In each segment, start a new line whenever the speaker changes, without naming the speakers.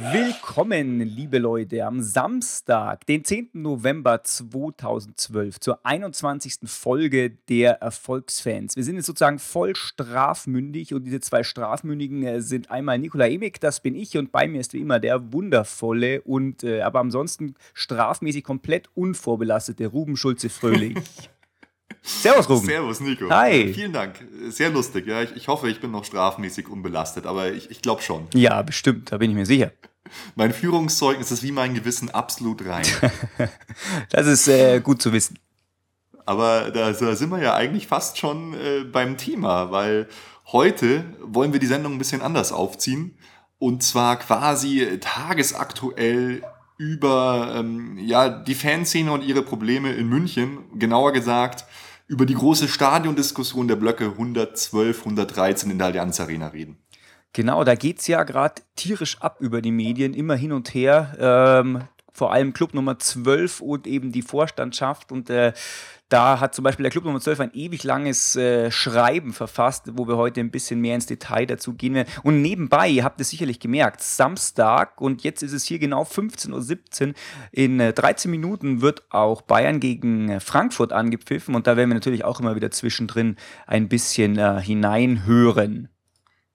Willkommen, liebe Leute, am Samstag, den 10. November 2012 zur 21. Folge der Erfolgsfans. Wir sind jetzt sozusagen voll strafmündig und diese zwei Strafmündigen äh, sind einmal Nikola Emig, das bin ich, und bei mir ist wie immer der wundervolle und äh, aber ansonsten strafmäßig komplett unvorbelastete Ruben Schulze-Fröhlich.
Servus, Ruben.
Servus,
Nico. Hi. Vielen Dank. Sehr lustig. Ja, ich, ich hoffe, ich bin noch strafmäßig unbelastet, aber ich, ich glaube schon.
Ja, bestimmt. Da bin ich mir sicher.
Mein Führungszeugnis ist wie mein Gewissen absolut rein.
das ist äh, gut zu wissen.
Aber da, da, sind wir ja eigentlich fast schon äh, beim Thema, weil heute wollen wir die Sendung ein bisschen anders aufziehen. Und zwar quasi tagesaktuell über ähm, ja, die Fanszene und ihre Probleme in München. Genauer gesagt, über die große Stadiondiskussion der Blöcke 112, 113 in der Allianz Arena reden.
Genau, da geht es ja gerade tierisch ab über die Medien, immer hin und her. Ähm, vor allem Club Nummer 12 und eben die Vorstandschaft. Und äh, da hat zum Beispiel der Club Nummer 12 ein ewig langes äh, Schreiben verfasst, wo wir heute ein bisschen mehr ins Detail dazu gehen werden. Und nebenbei, ihr habt es sicherlich gemerkt, Samstag und jetzt ist es hier genau 15.17 Uhr. In äh, 13 Minuten wird auch Bayern gegen Frankfurt angepfiffen und da werden wir natürlich auch immer wieder zwischendrin ein bisschen äh, hineinhören.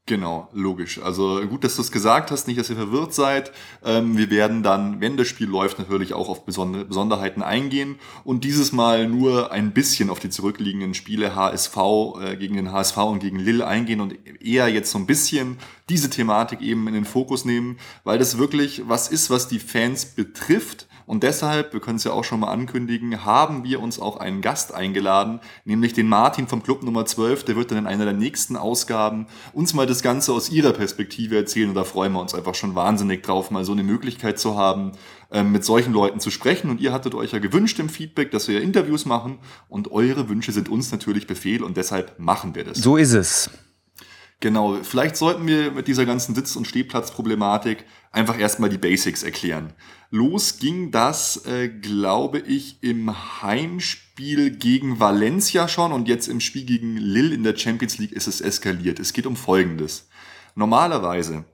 Genau, logisch. Also gut, dass du es gesagt hast, nicht, dass ihr verwirrt seid. Ähm, wir werden dann, wenn das Spiel läuft, natürlich auch auf Besonder Besonderheiten eingehen und dieses Mal nur ein bisschen auf die zurückliegenden Spiele HSV äh, gegen den HSV und gegen Lille eingehen und eher jetzt so ein bisschen diese Thematik eben in den Fokus nehmen, weil das wirklich was ist, was die Fans betrifft und deshalb, wir können es ja auch schon mal ankündigen, haben wir uns auch einen Gast eingeladen, nämlich den Martin vom Club Nummer 12. Der wird dann in einer der nächsten Ausgaben uns mal das Ganze aus ihrer Perspektive erzählen. Und da freuen wir uns einfach schon wahnsinnig drauf, mal so eine Möglichkeit zu haben, ähm, mit solchen Leuten zu sprechen. Und ihr hattet euch ja gewünscht im Feedback, dass wir Interviews machen. Und eure Wünsche sind uns natürlich Befehl und deshalb machen wir das.
So ist es.
Genau, vielleicht sollten wir mit dieser ganzen Sitz- und Stehplatzproblematik einfach erstmal die Basics erklären. Los ging das, äh, glaube ich, im Heimspiel gegen Valencia schon und jetzt im Spiel gegen Lille in der Champions League ist es eskaliert. Es geht um Folgendes. Normalerweise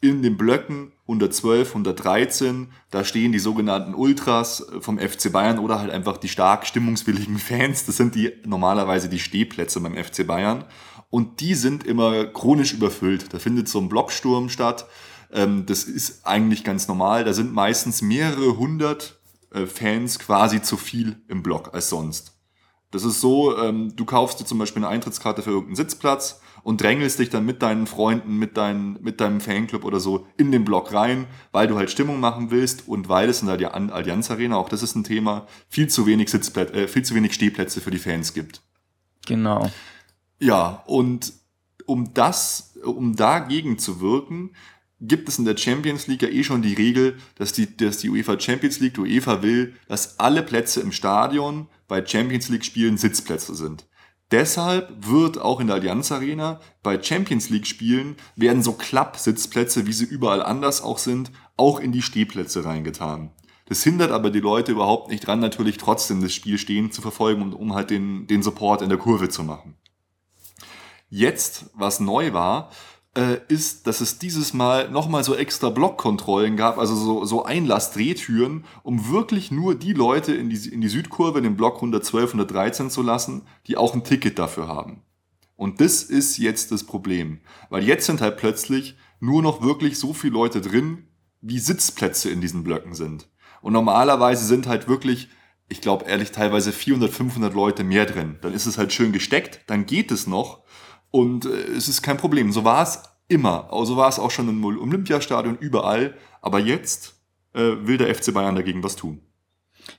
in den Blöcken 112, 113, da stehen die sogenannten Ultras vom FC Bayern oder halt einfach die stark stimmungswilligen Fans. Das sind die normalerweise die Stehplätze beim FC Bayern und die sind immer chronisch überfüllt. Da findet so ein Blocksturm statt. Ähm, das ist eigentlich ganz normal. Da sind meistens mehrere hundert äh, Fans quasi zu viel im Block als sonst. Das ist so, ähm, du kaufst dir zum Beispiel eine Eintrittskarte für irgendeinen Sitzplatz und drängelst dich dann mit deinen Freunden, mit, dein, mit deinem Fanclub oder so in den Block rein, weil du halt Stimmung machen willst und weil es in der Allianz Arena, auch das ist ein Thema, viel zu wenig Sitzplätze, äh, viel zu wenig Stehplätze für die Fans gibt.
Genau.
Ja, und um das, um dagegen zu wirken, gibt es in der Champions League ja eh schon die Regel, dass die, dass die UEFA Champions League, die UEFA will, dass alle Plätze im Stadion bei Champions League Spielen Sitzplätze sind. Deshalb wird auch in der Allianz Arena bei Champions League Spielen werden so Klappsitzplätze, wie sie überall anders auch sind, auch in die Stehplätze reingetan. Das hindert aber die Leute überhaupt nicht dran, natürlich trotzdem das Spiel stehen zu verfolgen und um halt den, den Support in der Kurve zu machen. Jetzt, was neu war, äh, ist, dass es dieses Mal nochmal so extra Blockkontrollen gab, also so, so Einlassdrehtüren, um wirklich nur die Leute in die, in die Südkurve, in den Block 112, 113 zu lassen, die auch ein Ticket dafür haben. Und das ist jetzt das Problem. Weil jetzt sind halt plötzlich nur noch wirklich so viele Leute drin, wie Sitzplätze in diesen Blöcken sind. Und normalerweise sind halt wirklich, ich glaube ehrlich, teilweise 400, 500 Leute mehr drin. Dann ist es halt schön gesteckt, dann geht es noch. Und äh, es ist kein Problem. So war es immer. So also war es auch schon im Olympiastadion, überall. Aber jetzt äh, will der FC Bayern dagegen was tun.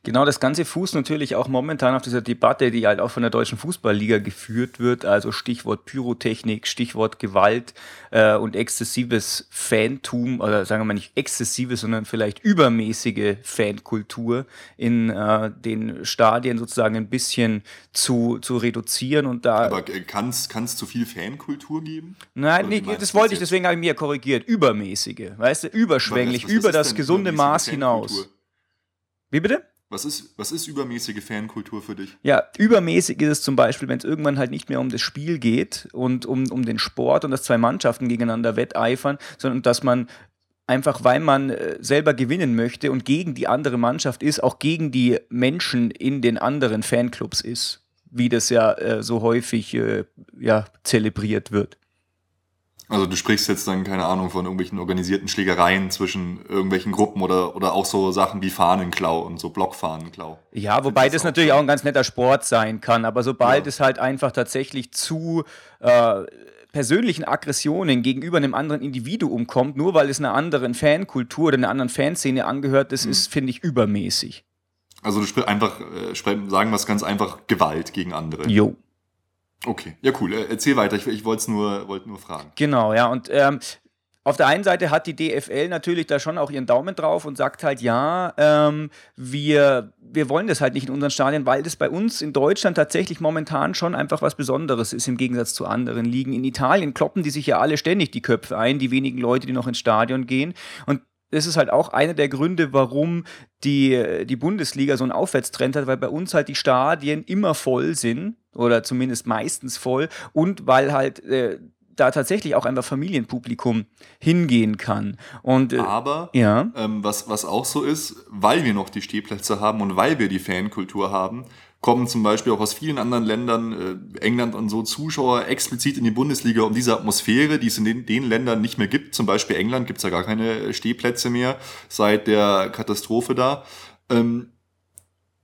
Genau, das Ganze fußt natürlich auch momentan auf dieser Debatte, die halt auch von der Deutschen Fußballliga geführt wird. Also Stichwort Pyrotechnik, Stichwort Gewalt äh, und exzessives Fantum, oder sagen wir mal nicht exzessives, sondern vielleicht übermäßige Fankultur in äh, den Stadien sozusagen ein bisschen zu, zu reduzieren. Und da
Aber kann es zu viel Fankultur geben?
Nein, nee, das wollte ich, deswegen habe ich mir korrigiert. Übermäßige, weißt du, überschwänglich, was, was über das, das gesunde Maß hinaus. Wie bitte?
Was ist, was ist übermäßige Fankultur für dich?
Ja, übermäßig ist es zum Beispiel, wenn es irgendwann halt nicht mehr um das Spiel geht und um, um den Sport und dass zwei Mannschaften gegeneinander wetteifern, sondern dass man einfach, weil man äh, selber gewinnen möchte und gegen die andere Mannschaft ist, auch gegen die Menschen in den anderen Fanclubs ist, wie das ja äh, so häufig äh, ja, zelebriert wird.
Also du sprichst jetzt dann, keine Ahnung, von irgendwelchen organisierten Schlägereien zwischen irgendwelchen Gruppen oder, oder auch so Sachen wie Fahnenklau und so Blockfahnenklau.
Ja, wobei das, das natürlich auch ein ganz netter Sport sein kann, aber sobald ja. es halt einfach tatsächlich zu äh, persönlichen Aggressionen gegenüber einem anderen Individuum kommt, nur weil es einer anderen Fankultur oder einer anderen Fanszene angehört, das mhm. ist, finde ich, übermäßig.
Also du sprichst einfach, äh, sagen wir es ganz einfach, Gewalt gegen andere.
Jo.
Okay, ja cool. Äh, erzähl weiter. Ich, ich wollte nur, wollt nur fragen.
Genau, ja. Und ähm, auf der einen Seite hat die DFL natürlich da schon auch ihren Daumen drauf und sagt halt, ja, ähm, wir, wir wollen das halt nicht in unseren Stadien, weil das bei uns in Deutschland tatsächlich momentan schon einfach was Besonderes ist im Gegensatz zu anderen Ligen. In Italien kloppen die sich ja alle ständig die Köpfe ein, die wenigen Leute, die noch ins Stadion gehen. Und das ist halt auch einer der Gründe, warum die, die Bundesliga so einen Aufwärtstrend hat, weil bei uns halt die Stadien immer voll sind oder zumindest meistens voll und weil halt äh, da tatsächlich auch einfach Familienpublikum hingehen kann. Und,
äh, Aber ja. ähm, was, was auch so ist, weil wir noch die Stehplätze haben und weil wir die Fankultur haben, kommen zum Beispiel auch aus vielen anderen Ländern, äh, England und so, Zuschauer explizit in die Bundesliga, um diese Atmosphäre, die es in den, den Ländern nicht mehr gibt, zum Beispiel England gibt es ja gar keine Stehplätze mehr seit der Katastrophe da, ähm,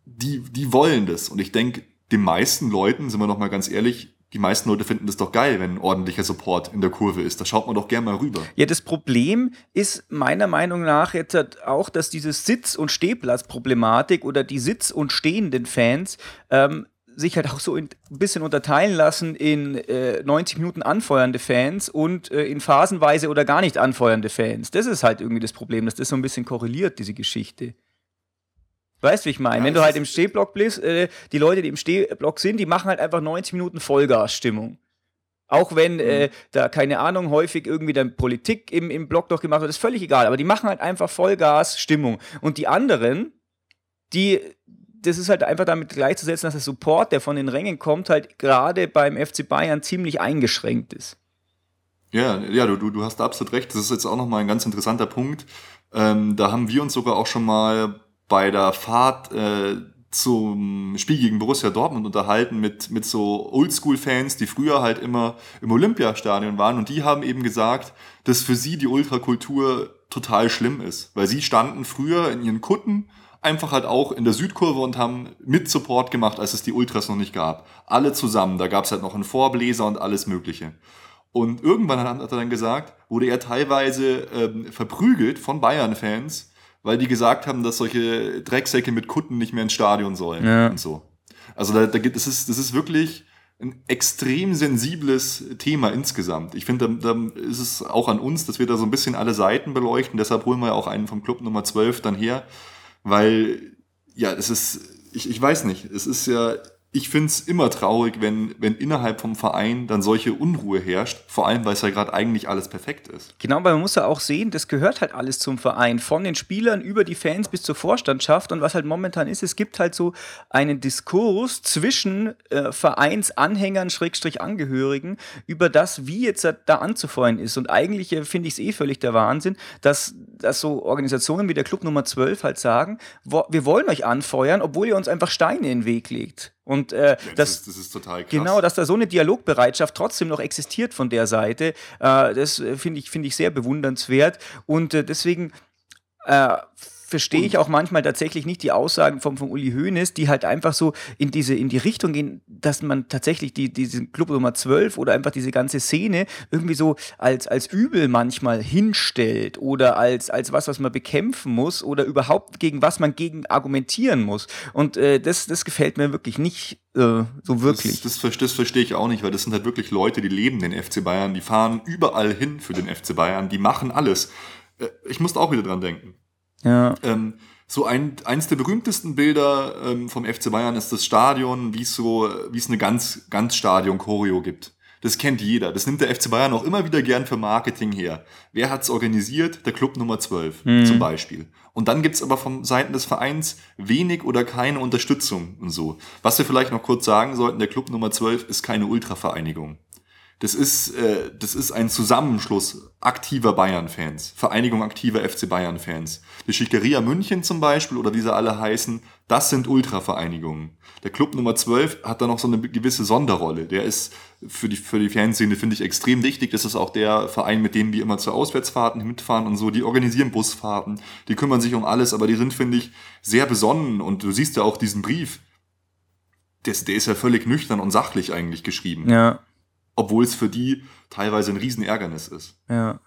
die, die wollen das. Und ich denke, den meisten Leuten, sind wir noch mal ganz ehrlich, die meisten Leute finden das doch geil, wenn ordentlicher Support in der Kurve ist. Da schaut man doch gerne mal rüber.
Ja, das Problem ist meiner Meinung nach jetzt halt auch, dass diese Sitz- und Stehplatzproblematik oder die Sitz- und stehenden Fans ähm, sich halt auch so ein bisschen unterteilen lassen in äh, 90 Minuten anfeuernde Fans und äh, in phasenweise oder gar nicht anfeuernde Fans. Das ist halt irgendwie das Problem, dass das so ein bisschen korreliert, diese Geschichte. Weißt du, wie ich meine? Ja, Wenn du halt im Stehblock bist, äh, die Leute, die im Stehblock sind, die machen halt einfach 90 Minuten Vollgasstimmung. Auch wenn mhm. äh, da, keine Ahnung, häufig irgendwie dann Politik im, im Block doch gemacht wird, ist völlig egal. Aber die machen halt einfach Vollgas-Stimmung. Und die anderen, die, das ist halt einfach damit gleichzusetzen, dass der Support, der von den Rängen kommt, halt gerade beim FC Bayern ziemlich eingeschränkt ist.
Ja, ja, du, du, du hast absolut recht. Das ist jetzt auch nochmal ein ganz interessanter Punkt. Ähm, da haben wir uns sogar auch schon mal bei der Fahrt äh, zum Spiel gegen Borussia Dortmund unterhalten mit, mit so Oldschool-Fans, die früher halt immer im Olympiastadion waren und die haben eben gesagt, dass für sie die Ultrakultur total schlimm ist, weil sie standen früher in ihren Kutten einfach halt auch in der Südkurve und haben mit Support gemacht, als es die Ultras noch nicht gab. Alle zusammen, da gab es halt noch einen Vorbläser und alles mögliche. Und irgendwann hat er dann gesagt, wurde er teilweise ähm, verprügelt von Bayern-Fans, weil die gesagt haben, dass solche Drecksäcke mit Kutten nicht mehr ins Stadion sollen ja. und so. Also da, da gibt es ist, das ist wirklich ein extrem sensibles Thema insgesamt. Ich finde, da, da ist es auch an uns, dass wir da so ein bisschen alle Seiten beleuchten. Deshalb holen wir ja auch einen vom Club Nummer 12 dann her, weil ja, es ist, ich, ich weiß nicht, es ist ja ich finde es immer traurig, wenn, wenn innerhalb vom Verein dann solche Unruhe herrscht, vor allem weil es ja gerade eigentlich alles perfekt ist.
Genau, weil man muss ja auch sehen, das gehört halt alles zum Verein, von den Spielern über die Fans bis zur Vorstandschaft und was halt momentan ist, es gibt halt so einen Diskurs zwischen äh, Vereinsanhängern, Schrägstrich Angehörigen, über das, wie jetzt da anzufeuern ist und eigentlich äh, finde ich es eh völlig der Wahnsinn, dass, dass so Organisationen wie der Club Nummer 12 halt sagen, wir wollen euch anfeuern, obwohl ihr uns einfach Steine in den Weg legt. Und äh, ja, das, das, ist, das, ist, total krass. Genau, dass da so eine Dialogbereitschaft trotzdem noch existiert von der Seite, äh, das äh, finde ich, find ich sehr bewundernswert. Und äh, deswegen äh, verstehe ich auch manchmal tatsächlich nicht die Aussagen von, von Uli Hoeneß, die halt einfach so in diese, in die Richtung gehen, dass man tatsächlich die, diesen Club Nummer 12 oder einfach diese ganze Szene irgendwie so als, als übel manchmal hinstellt oder als, als was, was man bekämpfen muss oder überhaupt gegen was man gegen argumentieren muss. Und äh, das, das gefällt mir wirklich nicht äh, so wirklich.
Das, das, das verstehe ich auch nicht, weil das sind halt wirklich Leute, die leben den FC Bayern, die fahren überall hin für den FC Bayern, die machen alles. Äh, ich musste auch wieder dran denken. Ja. Ähm, so ein, eins der berühmtesten Bilder ähm, vom FC Bayern ist das Stadion, wie es so, wie es eine ganz, ganz Stadion-Choreo gibt. Das kennt jeder. Das nimmt der FC Bayern auch immer wieder gern für Marketing her. Wer hat's organisiert? Der Club Nummer 12
Mhm.
zum Beispiel. Und dann gibt's aber von Seiten des Vereins wenig oder keine Unterstützung und so. Was wir vielleicht noch kurz sagen sollten, der Club Nummer 12 ist keine Ultravereinigung. Das ist, äh, das ist ein Zusammenschluss aktiver Bayern-Fans, Vereinigung aktiver FC Bayern-Fans. Die Schickeria München zum Beispiel oder wie sie alle heißen, das sind Ultravereinigungen. Der Club Nummer 12 hat da noch so eine gewisse Sonderrolle. Der ist für die, für die Fanszene, finde ich, extrem wichtig. Das ist auch der Verein, mit dem wir immer zu Auswärtsfahrten mitfahren und so. Die organisieren Busfahrten, die kümmern sich um alles, aber die sind, finde ich, sehr besonnen. Und du siehst ja auch diesen Brief. Das, der ist ja völlig nüchtern und sachlich eigentlich geschrieben
Ja,
obwohl es für die teilweise ein Riesenärgernis ist.
ja.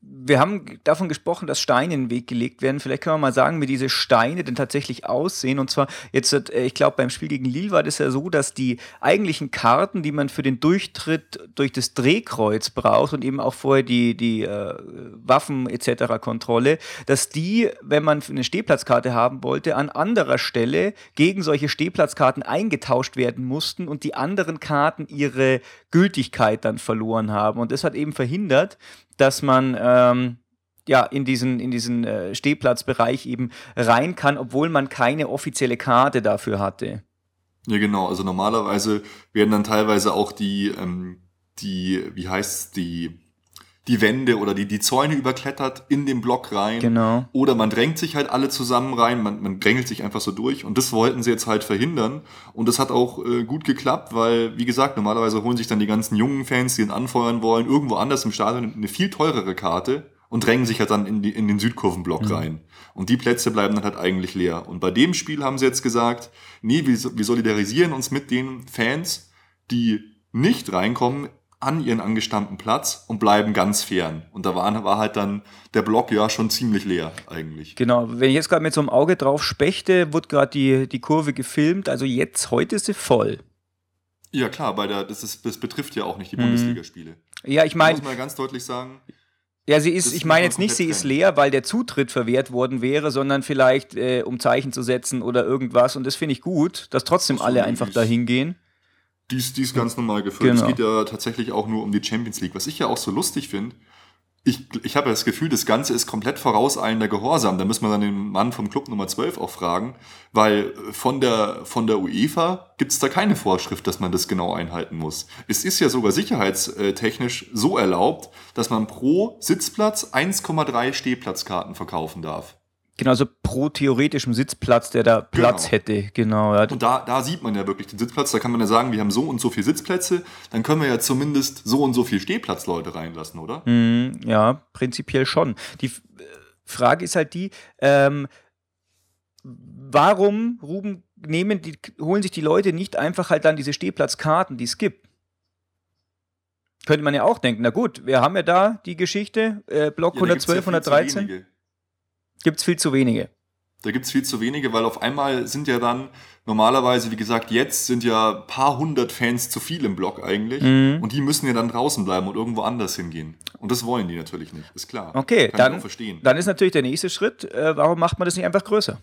Wir haben davon gesprochen, dass Steine in den Weg gelegt werden. Vielleicht können wir mal sagen, wie diese Steine denn tatsächlich aussehen. Und zwar, jetzt, äh, ich glaube, beim Spiel gegen Lille war das ja so, dass die eigentlichen Karten, die man für den Durchtritt durch das Drehkreuz braucht und eben auch vorher die, die äh, Waffen etc. Kontrolle, dass die, wenn man eine Stehplatzkarte haben wollte, an anderer Stelle gegen solche Stehplatzkarten eingetauscht werden mussten und die anderen Karten ihre Gültigkeit dann verloren haben. Und das hat eben verhindert, dass man ähm, ja in diesen, in diesen äh, Stehplatzbereich eben rein kann, obwohl man keine offizielle Karte dafür hatte.
Ja, genau. Also normalerweise werden dann teilweise auch die, ähm, die, wie heißt die, die Wände oder die, die Zäune überklettert in den Block rein.
Genau.
Oder man drängt sich halt alle zusammen rein, man, man drängelt sich einfach so durch. Und das wollten sie jetzt halt verhindern. Und das hat auch äh, gut geklappt, weil, wie gesagt, normalerweise holen sich dann die ganzen jungen Fans, die ihn anfeuern wollen, irgendwo anders im Stadion eine viel teurere Karte und drängen sich halt dann in, die, in den Südkurvenblock rein. Und die Plätze bleiben dann halt eigentlich leer. Und bei dem Spiel haben sie jetzt gesagt, nee, wir, wir solidarisieren uns mit den Fans, die nicht reinkommen an ihren angestammten Platz und bleiben ganz fern. Und da war, war halt dann der Block ja schon ziemlich leer eigentlich.
Genau, wenn ich jetzt gerade mit so einem Auge drauf spechte, wird gerade die, die Kurve gefilmt. Also jetzt, heute ist sie voll.
Ja klar, bei der, das, ist, das betrifft ja auch nicht die
Mhm.
Bundesligaspiele.
Ja, ich meine,
muss man ganz deutlich sagen,
ja, sie ist,
das
ich meine jetzt nicht, sie ist leer, weil der Zutritt verwehrt worden wäre, sondern vielleicht, äh, um Zeichen zu setzen oder irgendwas. Und das finde ich gut, dass trotzdem
so,
alle einfach da hingehen.
Die ist, die ist ganz normal gefüllt.
Genau.
Es geht ja tatsächlich auch nur um die Champions League. Was ich ja auch so lustig finde, ich, ich habe ja das Gefühl, das Ganze ist komplett vorauseilender Gehorsam. Da müssen wir dann den Mann vom Club Nummer 12 auch fragen, weil von der, von der UEFA gibt es da keine Vorschrift, dass man das genau einhalten muss. Es ist ja sogar sicherheitstechnisch so erlaubt, dass man pro Sitzplatz 1,3 Stehplatzkarten verkaufen darf.
Genau, so pro theoretischem Sitzplatz, der da Platz
Genau.
hätte. Genau, ja.
Und da, da sieht man ja wirklich den Sitzplatz. Da kann man ja sagen, wir haben so und so viele Sitzplätze. Dann können wir ja zumindest so und so viel Stehplatzleute reinlassen, oder?
Mhm, ja, prinzipiell schon. Die äh, Frage ist halt die, ähm, warum, Ruben, nehmen die, holen sich die Leute nicht einfach halt dann diese Stehplatzkarten, die es gibt? Könnte man ja auch denken, na gut, wir haben ja da die Geschichte, äh, Block
Ja, da gibt's
112,
ja viel zu
113,
wenige.
Gibt es viel zu wenige.
Da gibt's viel zu wenige, weil auf einmal sind ja dann normalerweise, wie gesagt, jetzt sind ja paar hundert Fans zu viel im Block eigentlich.
Mhm.
Und die müssen ja dann draußen bleiben und irgendwo anders hingehen. Und das wollen die natürlich nicht, ist klar.
Okay,
Kann
dann-
verstehen.
Dann ist natürlich der nächste Schritt, äh, warum macht man das nicht einfach größer?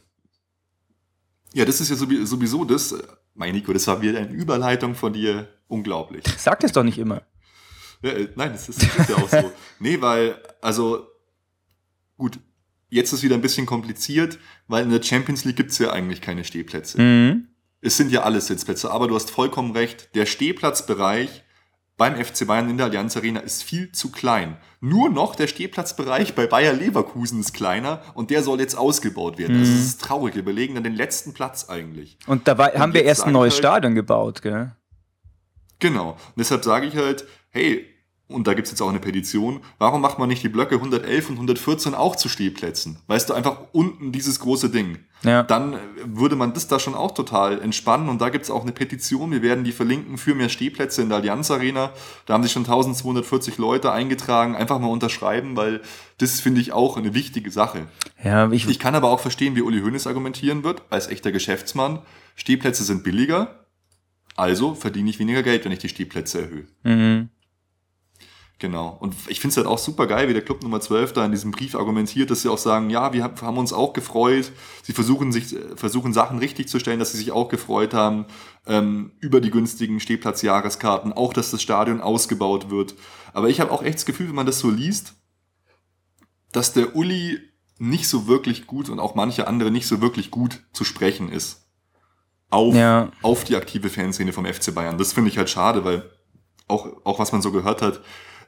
Ja, das ist ja sowie- sowieso das. Mein Nico, das war wieder eine Überleitung von dir. Unglaublich.
Sag das doch nicht immer.
Ja, äh, nein, das ist, das ist ja auch so. Nee, weil, also, gut, jetzt ist wieder ein bisschen kompliziert, weil in der Champions League gibt's ja eigentlich keine Stehplätze.
Mhm.
Es sind ja alles Sitzplätze, aber du hast vollkommen recht, der Stehplatzbereich beim FC Bayern in der Allianz Arena ist viel zu klein. Nur noch der Stehplatzbereich bei Bayer Leverkusen ist kleiner und der soll jetzt ausgebaut werden. Das
Mhm.
ist traurig, wir belegen dann den letzten Platz eigentlich.
Und dabei haben wir erst ein neues
halt-
Stadion gebaut, gell?
Genau. Und deshalb sage ich halt, hey, und da gibt's jetzt auch eine Petition, warum macht man nicht die Blöcke 111 und 114 auch zu Stehplätzen? Weißt du, einfach unten dieses große Ding.
Ja.
Dann würde man das da schon auch total entspannen. Und da gibt's auch eine Petition, wir werden die verlinken für mehr Stehplätze in der Allianz Arena. Da haben sich schon 1240 Leute eingetragen. Einfach mal unterschreiben, weil das finde ich auch eine wichtige Sache.
Ja, ich,
Ich kann aber auch verstehen, wie Uli Hoeneß argumentieren wird, als echter Geschäftsmann. Stehplätze sind billiger, also verdiene ich weniger Geld, wenn ich die Stehplätze erhöhe.
mhm.
Genau. Und ich finde es halt auch super geil, wie der Club Nummer 12 da in diesem Brief argumentiert, dass sie auch sagen, ja, wir haben uns auch gefreut. Sie versuchen sich, versuchen Sachen richtig zu stellen, dass sie sich auch gefreut haben ähm, über die günstigen Stehplatzjahreskarten, auch dass das Stadion ausgebaut wird. Aber ich habe auch echt das Gefühl, wenn man das so liest, dass der Uli nicht so wirklich gut und auch manche andere nicht so wirklich gut zu sprechen ist. Auf, ja. auf die aktive Fanszene vom FC Bayern. Das finde ich halt schade, weil auch, auch was man so gehört hat,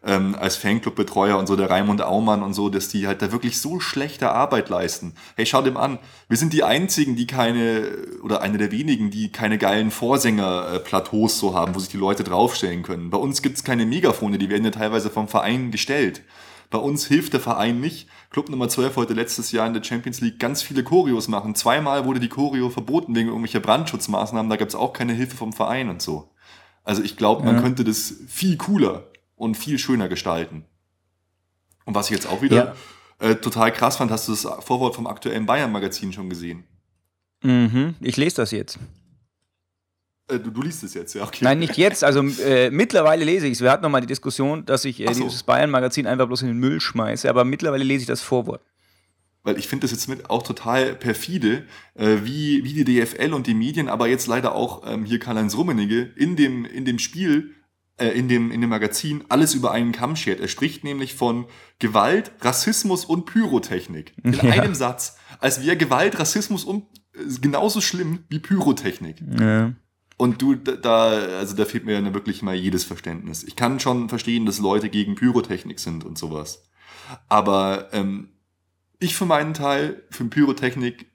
ähm, als Fanclub-Betreuer und so, der Raimund Aumann und so, dass die halt da wirklich so schlechte Arbeit leisten. Hey, schau dem an, wir sind die einzigen, die keine, oder eine der wenigen, die keine geilen Vorsänger-Plateaus so haben, wo sich die Leute draufstellen können. Bei uns gibt's keine Megafone, die werden ja teilweise vom Verein gestellt. Bei uns hilft der Verein nicht. Club Nummer 12 wollte letztes Jahr in der Champions League ganz viele Choreos machen. Zweimal wurde die Choreo verboten wegen irgendwelcher Brandschutzmaßnahmen. Da gab's auch keine Hilfe vom Verein und so. Also ich glaube, man ja. könnte das viel cooler und viel schöner gestalten. Und was ich jetzt auch wieder ja. äh, total krass fand, hast du das Vorwort vom aktuellen Bayern-Magazin schon gesehen?
Mhm, ich lese das jetzt.
Äh, du, du, liest es jetzt, ja,
okay. Nein, nicht jetzt. Also äh, mittlerweile lese ich es. Wir hatten noch mal die Diskussion, dass ich äh, so. dieses Bayern-Magazin einfach bloß in den Müll schmeiße, aber mittlerweile lese ich das Vorwort.
Weil ich finde das jetzt mit auch total perfide, äh, wie, wie die DFL und die Medien, aber jetzt leider auch ähm, hier Karl-Heinz Rummenigge in dem, in dem Spiel äh, in, dem, in dem Magazin alles über einen Kamm schert. Er spricht nämlich von Gewalt, Rassismus und Pyrotechnik. In ja. einem Satz. Als wäre Gewalt, Rassismus und äh, genauso schlimm wie Pyrotechnik. Ja. Und du, da, also da fehlt mir wirklich mal jedes Verständnis. Ich kann schon verstehen, dass Leute gegen Pyrotechnik sind und sowas. Aber ähm, ich für meinen Teil, für Pyrotechnik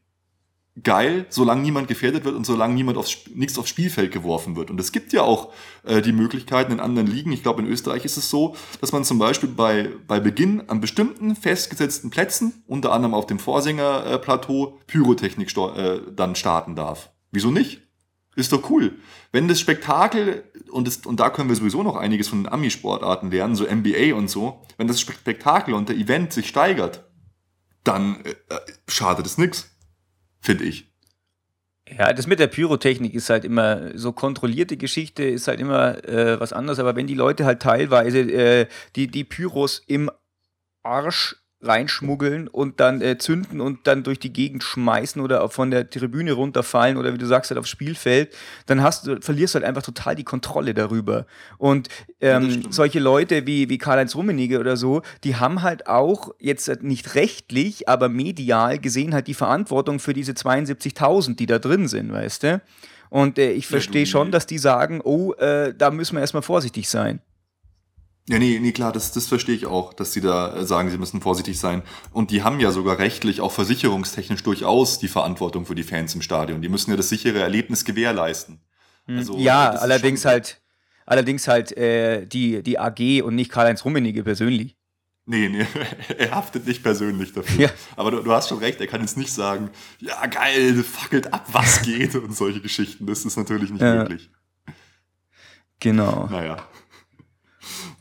geil, solange niemand gefährdet wird und solange niemand aufs, nichts aufs Spielfeld geworfen wird. Und es gibt ja auch äh, die Möglichkeiten in anderen Ligen. Ich glaube, in Österreich ist es so, dass man zum Beispiel bei, bei Beginn an bestimmten festgesetzten Plätzen, unter anderem auf dem Vorsängerplateau, äh, Pyrotechnik äh, dann starten darf. Wieso nicht? Ist doch cool. Wenn das Spektakel, und, das, und da können wir sowieso noch einiges von den Ami-Sportarten lernen, so NBA und so, wenn das Spektakel und der Event sich steigert, dann äh, äh schadet es nix finde ich.
Ja, das mit der Pyrotechnik ist halt immer so kontrollierte Geschichte, ist halt immer äh, was anderes. Aber wenn die Leute halt teilweise äh, die, die Pyros im Arsch reinschmuggeln und dann äh, zünden und dann durch die Gegend schmeißen oder von der Tribüne runterfallen oder wie du sagst, halt aufs Spielfeld, dann hast du, verlierst du halt einfach total die Kontrolle darüber. Und ähm, solche Leute wie, wie Karl-Heinz Rummenigge oder so, die haben halt auch jetzt nicht rechtlich, aber medial gesehen halt die Verantwortung für diese 72.000, die da drin sind, weißt du? Und äh, ich verstehe schon, dass die sagen, oh, äh, da müssen wir erstmal vorsichtig sein.
Ja, nee, nee, klar, das, das verstehe ich auch, dass sie da äh, sagen, sie müssen vorsichtig sein. Und die haben ja sogar rechtlich, auch versicherungstechnisch durchaus die Verantwortung für die Fans im Stadion. Die müssen ja das sichere Erlebnis gewährleisten.
Hm. Also, ja, allerdings halt, allerdings halt äh, die, die AG und nicht Karl-Heinz Rummenigge persönlich.
Nee, nee, er haftet nicht persönlich dafür. Ja. Aber du, du, hast schon recht, er kann jetzt nicht sagen, ja geil, fackelt ab, was geht und solche Geschichten. Das ist natürlich nicht ja. möglich.
Genau.
Naja.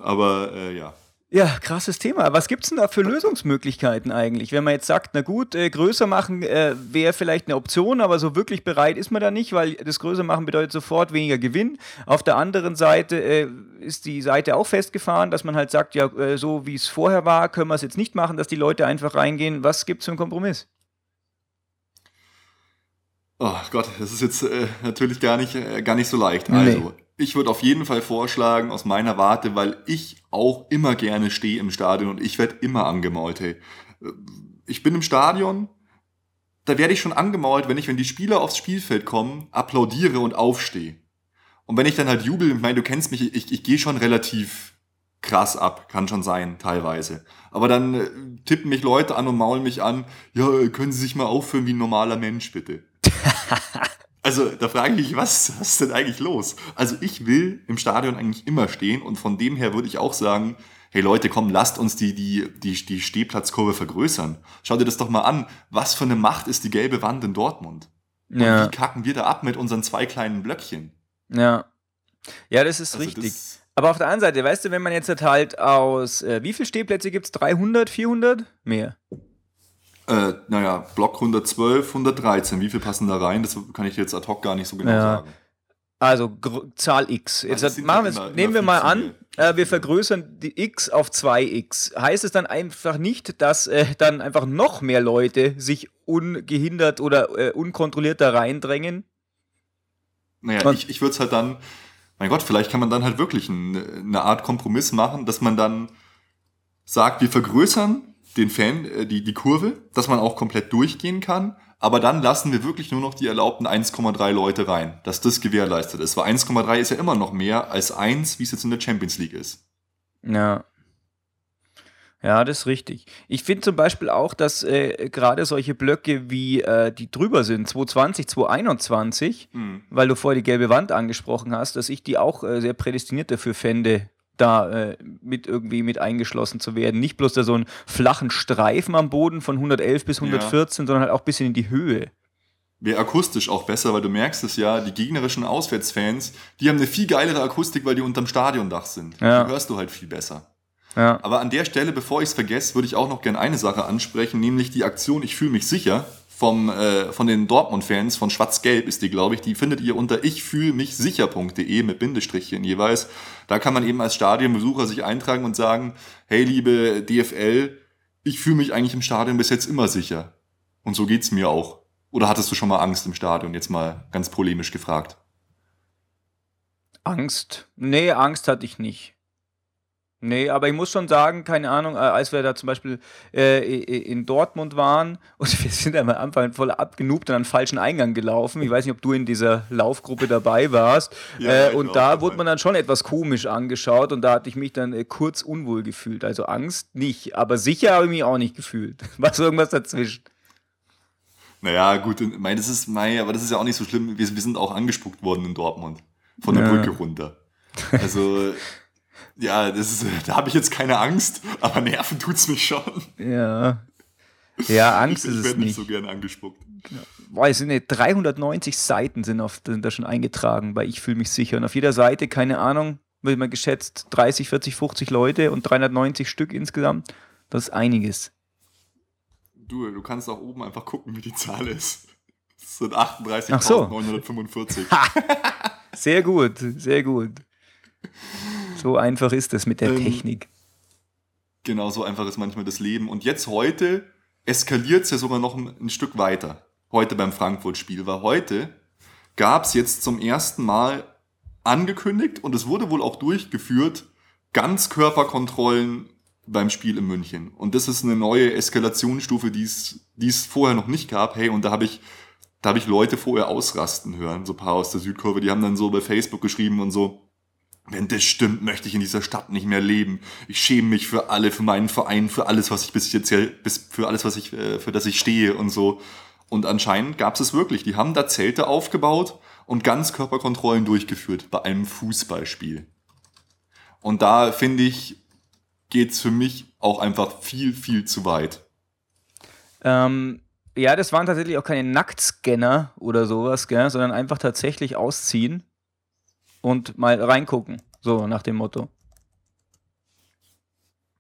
Aber äh, ja.
Ja, krasses Thema. Was gibt es denn da für Lösungsmöglichkeiten eigentlich? Wenn man jetzt sagt, na gut, äh, größer machen äh, wäre vielleicht eine Option, aber so wirklich bereit ist man da nicht, weil das größer machen bedeutet sofort weniger Gewinn. Auf der anderen Seite äh, ist die Seite auch festgefahren, dass man halt sagt, ja, äh, so wie es vorher war, können wir es jetzt nicht machen, dass die Leute einfach reingehen. Was gibt es für einen Kompromiss?
Oh Gott, das ist jetzt äh, natürlich gar nicht, äh, gar nicht so leicht. Nee. Also, ich würde auf jeden Fall vorschlagen, aus meiner Warte, weil ich auch immer gerne stehe im Stadion und ich werde immer angemault. Hey. Ich bin im Stadion, da werde ich schon angemault, wenn ich, wenn die Spieler aufs Spielfeld kommen, applaudiere und aufstehe. Und wenn ich dann halt jubel, ich meine, du kennst mich, ich, ich gehe schon relativ krass ab, kann schon sein, teilweise. Aber dann äh, tippen mich Leute an und maulen mich an, ja, können Sie sich mal aufführen wie ein normaler Mensch, bitte. Also da frage ich mich, was, was ist denn eigentlich los? Also ich will im Stadion eigentlich immer stehen und von dem her würde ich auch sagen, hey Leute, komm, lasst uns die, die, die, die Stehplatzkurve vergrößern. Schau dir das doch mal an. Was für eine Macht ist die gelbe Wand in Dortmund? Und ja. wie kacken wir da ab mit unseren zwei kleinen Blöckchen?
Ja. Ja, das ist also richtig. Das Aber auf der anderen Seite, weißt du, wenn man jetzt halt aus, äh, wie viele Stehplätze gibt es? 300, 400? Mehr.
Äh, naja, Block 112, 113. Wie viel passen da rein? Das kann ich jetzt ad hoc gar nicht so genau ja. sagen.
Also Zahl X. Jetzt also machen wir, nehmen wir mal an, äh, wir vergrößern die X auf 2X. Heißt es dann einfach nicht, dass äh, dann einfach noch mehr Leute sich ungehindert oder äh, unkontrolliert da reindrängen?
Naja, Und ich, ich würde es halt dann, mein Gott, vielleicht kann man dann halt wirklich ein, eine Art Kompromiss machen, dass man dann sagt, wir vergrößern den Fan, äh, die, die Kurve, dass man auch komplett durchgehen kann, aber dann lassen wir wirklich nur noch die erlaubten 1,3 Leute rein, dass das gewährleistet ist. Weil 1,3 ist ja immer noch mehr als 1, wie es jetzt in der Champions League ist.
Ja. Ja, das ist richtig. Ich finde zum Beispiel auch, dass äh, gerade solche Blöcke wie äh, die drüber sind, 220, 221, mhm. weil du vorher die gelbe Wand angesprochen hast, dass ich die auch äh, sehr prädestiniert dafür fände, da äh, mit irgendwie mit eingeschlossen zu werden. Nicht bloß da so einen flachen Streifen am Boden von 111 bis 114, ja. sondern halt auch ein bisschen in die Höhe.
Wäre akustisch auch besser, weil du merkst es ja, die gegnerischen Auswärtsfans, die haben eine viel geilere Akustik, weil die unterm Stadiondach sind. Ja. Die hörst du halt viel besser. Ja. Aber an der Stelle, bevor ich es vergesse, würde ich auch noch gerne eine Sache ansprechen, nämlich die Aktion Ich fühle mich sicher vom, äh, von den Dortmund-Fans von Schwarz-Gelb ist die, glaube ich. Die findet ihr unter ich fühle mich sicher.de mit Bindestrichen jeweils. Da kann man eben als Stadionbesucher sich eintragen und sagen, hey liebe DFL, ich fühle mich eigentlich im Stadion bis jetzt immer sicher. Und so geht's mir auch. Oder hattest du schon mal Angst im Stadion? Jetzt mal ganz polemisch gefragt.
Angst? Nee, Angst hatte ich nicht. Nee, aber ich muss schon sagen, keine Ahnung, äh, als wir da zum Beispiel äh, in Dortmund waren und wir sind am Anfang voll abgenubt und an den falschen Eingang gelaufen. Ich weiß nicht, ob du in dieser Laufgruppe dabei warst. Ja, äh, und da wurde man dann schon etwas komisch angeschaut und da hatte ich mich dann äh, kurz unwohl gefühlt. Also Angst nicht, aber sicher habe ich mich auch nicht gefühlt. War so irgendwas dazwischen.
Naja, gut, ich meine, das ist, mein, aber das ist ja auch nicht so schlimm. Wir, wir sind auch angespuckt worden in Dortmund. Von der ja. Brücke runter. Also ja, das ist, da habe ich jetzt keine Angst, aber nerven tut's mich schon.
Ja. Ja, Angst
ich,
ist
es nicht.
Ich
werde nicht so gerne angespuckt.
Ja. Boah, es sind 390 Seiten sind, auf, sind da schon eingetragen bei Ich fühle mich sicher. Und auf jeder Seite, keine Ahnung, wird mal geschätzt 30, 40, 50 Leute und 390 Stück insgesamt. Das ist einiges.
Du, du kannst auch oben einfach gucken, wie die Zahl ist. Das sind 38.945. So.
sehr gut, sehr gut. So einfach ist es mit der ähm, Technik.
Genau, so einfach ist manchmal das Leben. Und jetzt heute eskaliert es ja sogar noch ein, ein Stück weiter. Heute beim Frankfurt-Spiel. Weil heute gab es jetzt zum ersten Mal angekündigt und es wurde wohl auch durchgeführt, Ganzkörperkontrollen beim Spiel in München. Und das ist eine neue Eskalationsstufe, die es vorher noch nicht gab. Hey, und da habe ich, da habe ich Leute vorher ausrasten hören, so ein paar aus der Südkurve, die haben dann so bei Facebook geschrieben und so, wenn das stimmt, möchte ich in dieser Stadt nicht mehr leben. Ich schäme mich für alle, für meinen Verein, für alles, was ich bis jetzt, bis, für alles, was ich, äh, für das ich stehe und so. Und anscheinend gab es es wirklich. Die haben da Zelte aufgebaut und Ganzkörperkontrollen durchgeführt bei einem Fußballspiel. Und da finde ich, geht's für mich auch einfach viel, viel zu weit.
Ähm, ja, das waren tatsächlich auch keine Nacktscanner oder sowas, gell, sondern einfach tatsächlich ausziehen und mal reingucken. So nach dem Motto.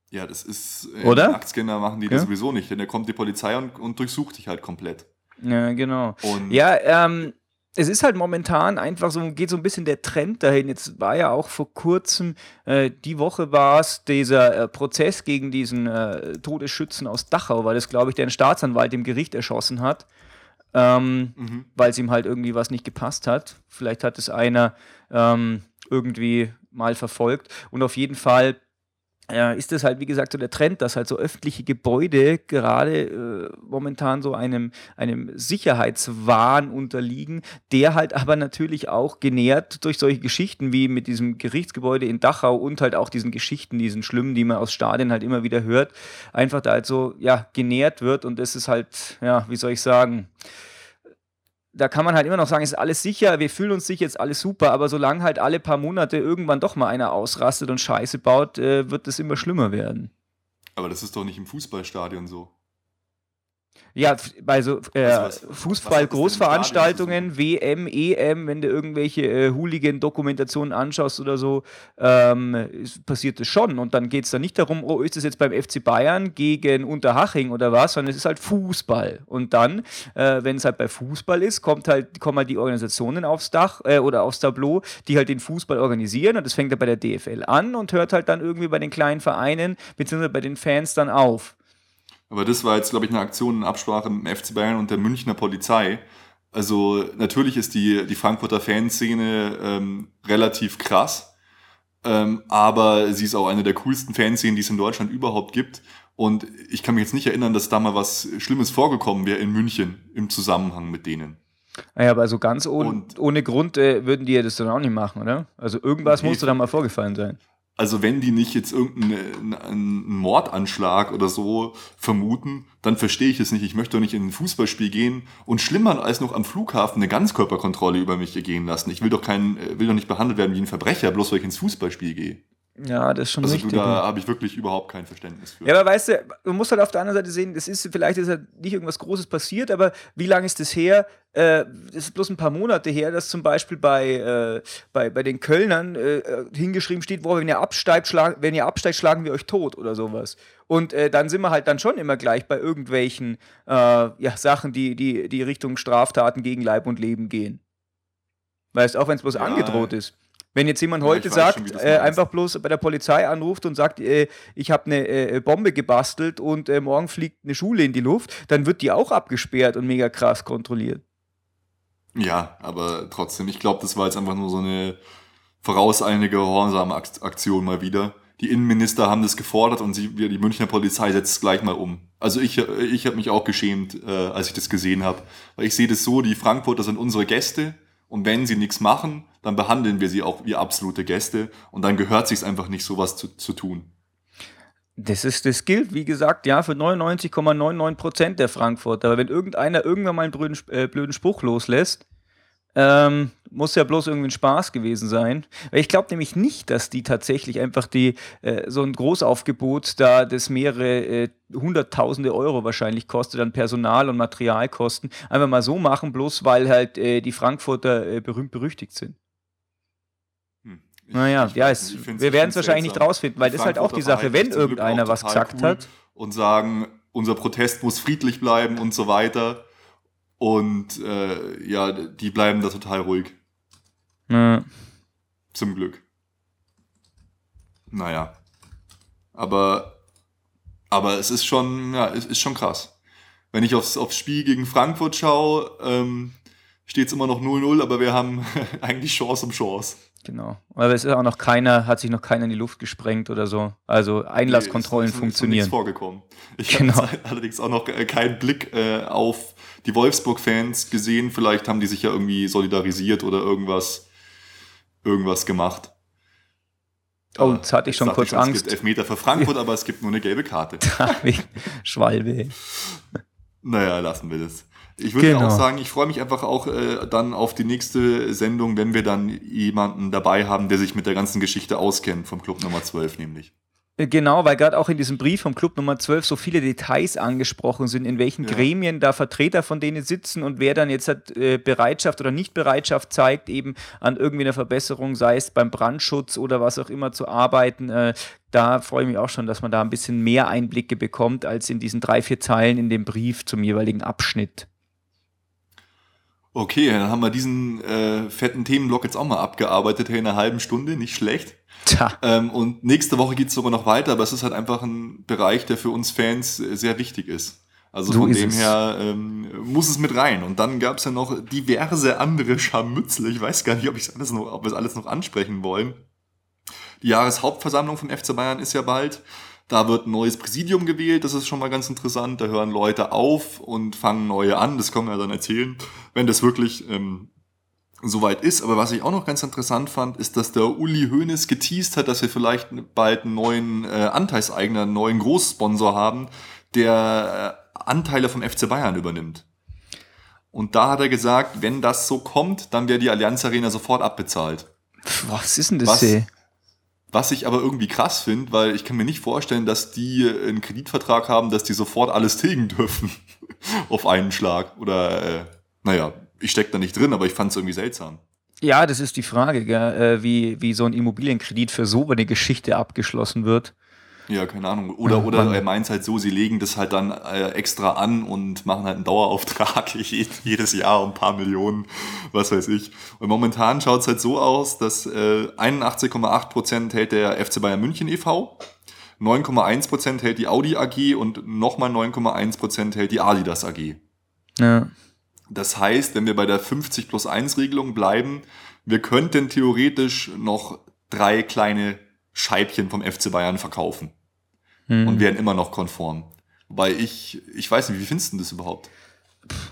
Ja, das ist.
Äh, Oder?
Aktscanner machen die ja. das sowieso nicht, denn da kommt die Polizei und, und durchsucht dich halt komplett.
Ja, genau. Und ja, ähm, es ist halt momentan einfach so, geht so ein bisschen der Trend dahin. Jetzt war ja auch vor kurzem, äh, die Woche war es, dieser äh, Prozess gegen diesen äh, Todesschützen aus Dachau, weil das, glaube ich, der Staatsanwalt im Gericht erschossen hat ähm, mhm. weil es ihm halt irgendwie was nicht gepasst hat. Vielleicht hat es einer ähm, irgendwie mal verfolgt. Und auf jeden Fall äh, ist es halt, wie gesagt, so der Trend, dass halt so öffentliche Gebäude gerade äh, momentan so einem, einem Sicherheitswahn unterliegen, der halt aber natürlich auch genährt durch solche Geschichten wie mit diesem Gerichtsgebäude in Dachau und halt auch diesen Geschichten, diesen schlimmen, die man aus Stadien halt immer wieder hört, einfach da halt so, ja, genährt wird. Und das ist halt, ja, wie soll ich sagen, da kann man halt immer noch sagen, ist alles sicher, wir fühlen uns sicher, ist alles super, aber solange halt alle paar Monate irgendwann doch mal einer ausrastet und Scheiße baut, äh, wird es immer schlimmer werden.
Aber das ist doch nicht im Fußballstadion so.
Ja, bei so äh,
das
Fußball-Großveranstaltungen, WM, EM, wenn du irgendwelche äh, Hooligan-Dokumentationen anschaust oder so, ähm, ist, passiert das schon. Und dann geht es da nicht darum, oh, ist es jetzt beim FC Bayern gegen Unterhaching oder was, sondern es ist halt Fußball. Und dann, äh, wenn es halt bei Fußball ist, kommt halt, kommen halt die Organisationen aufs Dach äh, oder aufs Tableau, die halt den Fußball organisieren. Und das fängt ja bei der DFL an und hört halt dann irgendwie bei den kleinen Vereinen bzw. bei den Fans dann auf.
Aber das war jetzt, glaube ich, eine Aktion in Absprache mit dem FC Bayern und der Münchner Polizei. Also natürlich ist die, die Frankfurter Fanszene ähm, relativ krass, ähm, aber sie ist auch eine der coolsten Fanszenen, die es in Deutschland überhaupt gibt. Und ich kann mich jetzt nicht erinnern, dass da mal was Schlimmes vorgekommen wäre in München im Zusammenhang mit denen.
Naja, aber so ganz ohne, ohne Grund äh, würden die ja das dann auch nicht machen, oder? Also irgendwas
Nee,
musste da mal vorgefallen sein.
Also wenn die nicht jetzt irgendeinen einen Mordanschlag oder so vermuten, dann verstehe ich es nicht. Ich möchte doch nicht in ein Fußballspiel gehen und schlimmer als noch am Flughafen eine Ganzkörperkontrolle über mich gehen lassen. Ich will doch kein, äh, will doch nicht behandelt werden wie ein Verbrecher, bloß weil ich ins Fußballspiel gehe.
Ja, das ist schon
Also
richtig.
du, da habe ich wirklich überhaupt kein Verständnis für.
Ja, aber weißt du, man muss halt auf der anderen Seite sehen, das ist vielleicht ist halt nicht irgendwas Großes passiert, aber wie lange ist das her? Äh, das ist bloß ein paar Monate her, dass zum Beispiel bei, äh, bei, bei den Kölnern äh, äh, hingeschrieben steht, boah, wenn ihr absteigt, schlag, wenn ihr absteigt, schlagen wir euch tot oder sowas. Und äh, dann sind wir halt dann schon immer gleich bei irgendwelchen äh, ja, Sachen, die, die, die Richtung Straftaten gegen Leib und Leben gehen. Weißt auch wenn es bloß
Ja,
angedroht ist. Wenn jetzt jemand
Ja,
heute sagt,
schon,
äh, einfach bloß bei der Polizei anruft und sagt, äh, ich habe eine äh, Bombe gebastelt und äh, morgen fliegt eine Schule in die Luft, dann wird die auch abgesperrt und mega krass kontrolliert.
Ja, aber trotzdem, ich glaube, das war jetzt einfach nur so eine vorauseilende gehorsame Akt- Aktion mal wieder. Die Innenminister haben das gefordert und sie, die Münchner Polizei setzt es gleich mal um. Also ich, ich habe mich auch geschämt, äh, als ich das gesehen habe. Weil ich sehe das so, die Frankfurter sind unsere Gäste und wenn sie nichts machen, dann behandeln wir sie auch wie absolute Gäste und dann gehört sich einfach nicht, sowas zu, zu tun.
Das, ist, das gilt, wie gesagt, ja, für 99,99 Prozent der Frankfurter. Aber wenn irgendeiner irgendwann mal einen blöden, äh, blöden Spruch loslässt, ähm, muss ja bloß irgendwie ein Spaß gewesen sein. Weil ich glaube nämlich nicht, dass die tatsächlich einfach die, äh, so ein Großaufgebot da, das mehrere äh, hunderttausende Euro wahrscheinlich kostet an Personal- und Materialkosten, einfach mal so machen, bloß weil halt äh, die Frankfurter äh, berühmt berüchtigt sind. Naja, ja, es,
nicht,
wir werden es wahrscheinlich nicht
seltsam.
rausfinden, weil das ist halt auch die Sache, wenn irgendeiner was gesagt
cool
hat.
Und sagen, unser Protest muss friedlich bleiben und so weiter. Und äh, ja, die bleiben da total ruhig.
Ja.
Zum Glück. Naja. Aber, aber es ist schon, ja, es ist schon krass. Wenn ich aufs, aufs Spiel gegen Frankfurt schaue, ähm, steht es immer noch 0-0, aber wir haben eigentlich Chance um Chance.
Genau. Aber es ist auch noch keiner, hat sich noch keiner in die Luft gesprengt oder so. Also Einlasskontrollen
Nee, ist- ist
funktionieren.
vorgekommen. Ich
Genau.
habe allerdings auch noch äh, keinen Blick äh, auf die Wolfsburg-Fans gesehen. Vielleicht haben die sich ja irgendwie solidarisiert oder irgendwas, irgendwas gemacht.
Oh, jetzt hatte ich schon kurz
Es
Angst.
gibt Elfmeter für Frankfurt, aber es gibt nur eine gelbe Karte.
Schwalbe.
Naja, lassen wir das. Ich würde
Genau.
auch sagen, ich freue mich einfach auch äh, dann auf die nächste Sendung, wenn wir dann jemanden dabei haben, der sich mit der ganzen Geschichte auskennt, vom Club Nummer 12 nämlich.
Äh, Genau, weil gerade auch in diesem Brief vom Club Nummer 12 so viele Details angesprochen sind, in welchen
Ja.
Gremien da Vertreter von denen sitzen und wer dann jetzt hat, äh, Bereitschaft oder Nichtbereitschaft zeigt, eben an irgendwie einer Verbesserung, sei es beim Brandschutz oder was auch immer zu arbeiten. Äh, da freue ich mich auch schon, dass man da ein bisschen mehr Einblicke bekommt als in diesen drei, vier Zeilen in dem Brief zum jeweiligen Abschnitt.
Okay, dann haben wir diesen äh, fetten Themenblock jetzt auch mal abgearbeitet, hier in einer halben Stunde, nicht schlecht.
Tja,
Ähm, und nächste Woche geht's sogar noch weiter, aber es ist halt einfach ein Bereich, der für uns Fans sehr wichtig ist. Also
So
von dem
es.
her ähm, muss es mit rein. Und dann gab's ja noch diverse andere Scharmützel. Ich weiß gar nicht, ob, ich's alles noch, ob wir es alles noch ansprechen wollen. Die Jahreshauptversammlung vom FC Bayern ist ja bald. Da wird ein neues Präsidium gewählt, das ist schon mal ganz interessant. Da hören Leute auf und fangen neue an. Das können wir dann erzählen, wenn das wirklich ähm, soweit ist. Aber was ich auch noch ganz interessant fand, ist, dass der Uli Hoeneß geteased hat, dass wir vielleicht bald einen neuen äh, Anteilseigner, einen neuen Großsponsor haben, der äh, Anteile vom FC Bayern übernimmt. Und da hat er gesagt, wenn das so kommt, dann wäre die Allianz Arena sofort abbezahlt.
was ist denn das?
Was?
ey?
Was ich aber irgendwie krass finde, weil ich kann mir nicht vorstellen, dass die einen Kreditvertrag haben, dass die sofort alles tilgen dürfen auf einen Schlag. Oder, äh, naja, ich stecke da nicht drin, aber ich fand es irgendwie seltsam.
Ja, das ist die Frage, gell, äh, wie, wie so ein Immobilienkredit für so eine Geschichte abgeschlossen wird.
Ja, keine Ahnung. Oder, oder er meint halt so, sie legen das halt dann äh, extra an und machen halt einen Dauerauftrag jedes Jahr um ein paar Millionen, was weiß ich. Und momentan schaut es halt so aus, dass äh, 81,8% hält der FC Bayern München e.V., 9,1% hält die Audi AG und nochmal 9,1% hält die Adidas AG. Ja. Das heißt, wenn wir bei der 50 plus 1 Regelung bleiben, wir könnten theoretisch noch drei kleine Scheibchen vom FC Bayern verkaufen. Mhm. Und wären immer noch konform. Wobei ich, ich weiß nicht, wie findest du das überhaupt?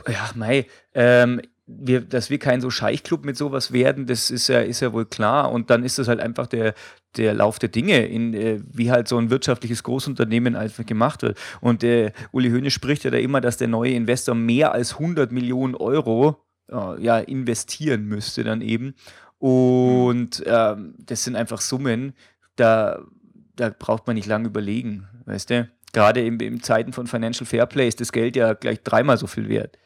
Ja, mei, ähm, wir, dass wir kein so Scheichclub mit sowas werden, das ist ja, ist ja wohl klar. Und dann ist das halt einfach der, der Lauf der Dinge, in, äh, wie halt so ein wirtschaftliches Großunternehmen einfach gemacht wird. Und äh, Uli Höhne spricht ja da immer, dass der neue Investor mehr als 100 Millionen Euro äh, ja, investieren müsste dann eben. Und ähm, das sind einfach Summen, da, da braucht man nicht lange überlegen, weißt du? Gerade in, in Zeiten von Financial Fairplay ist das Geld ja gleich dreimal so viel wert.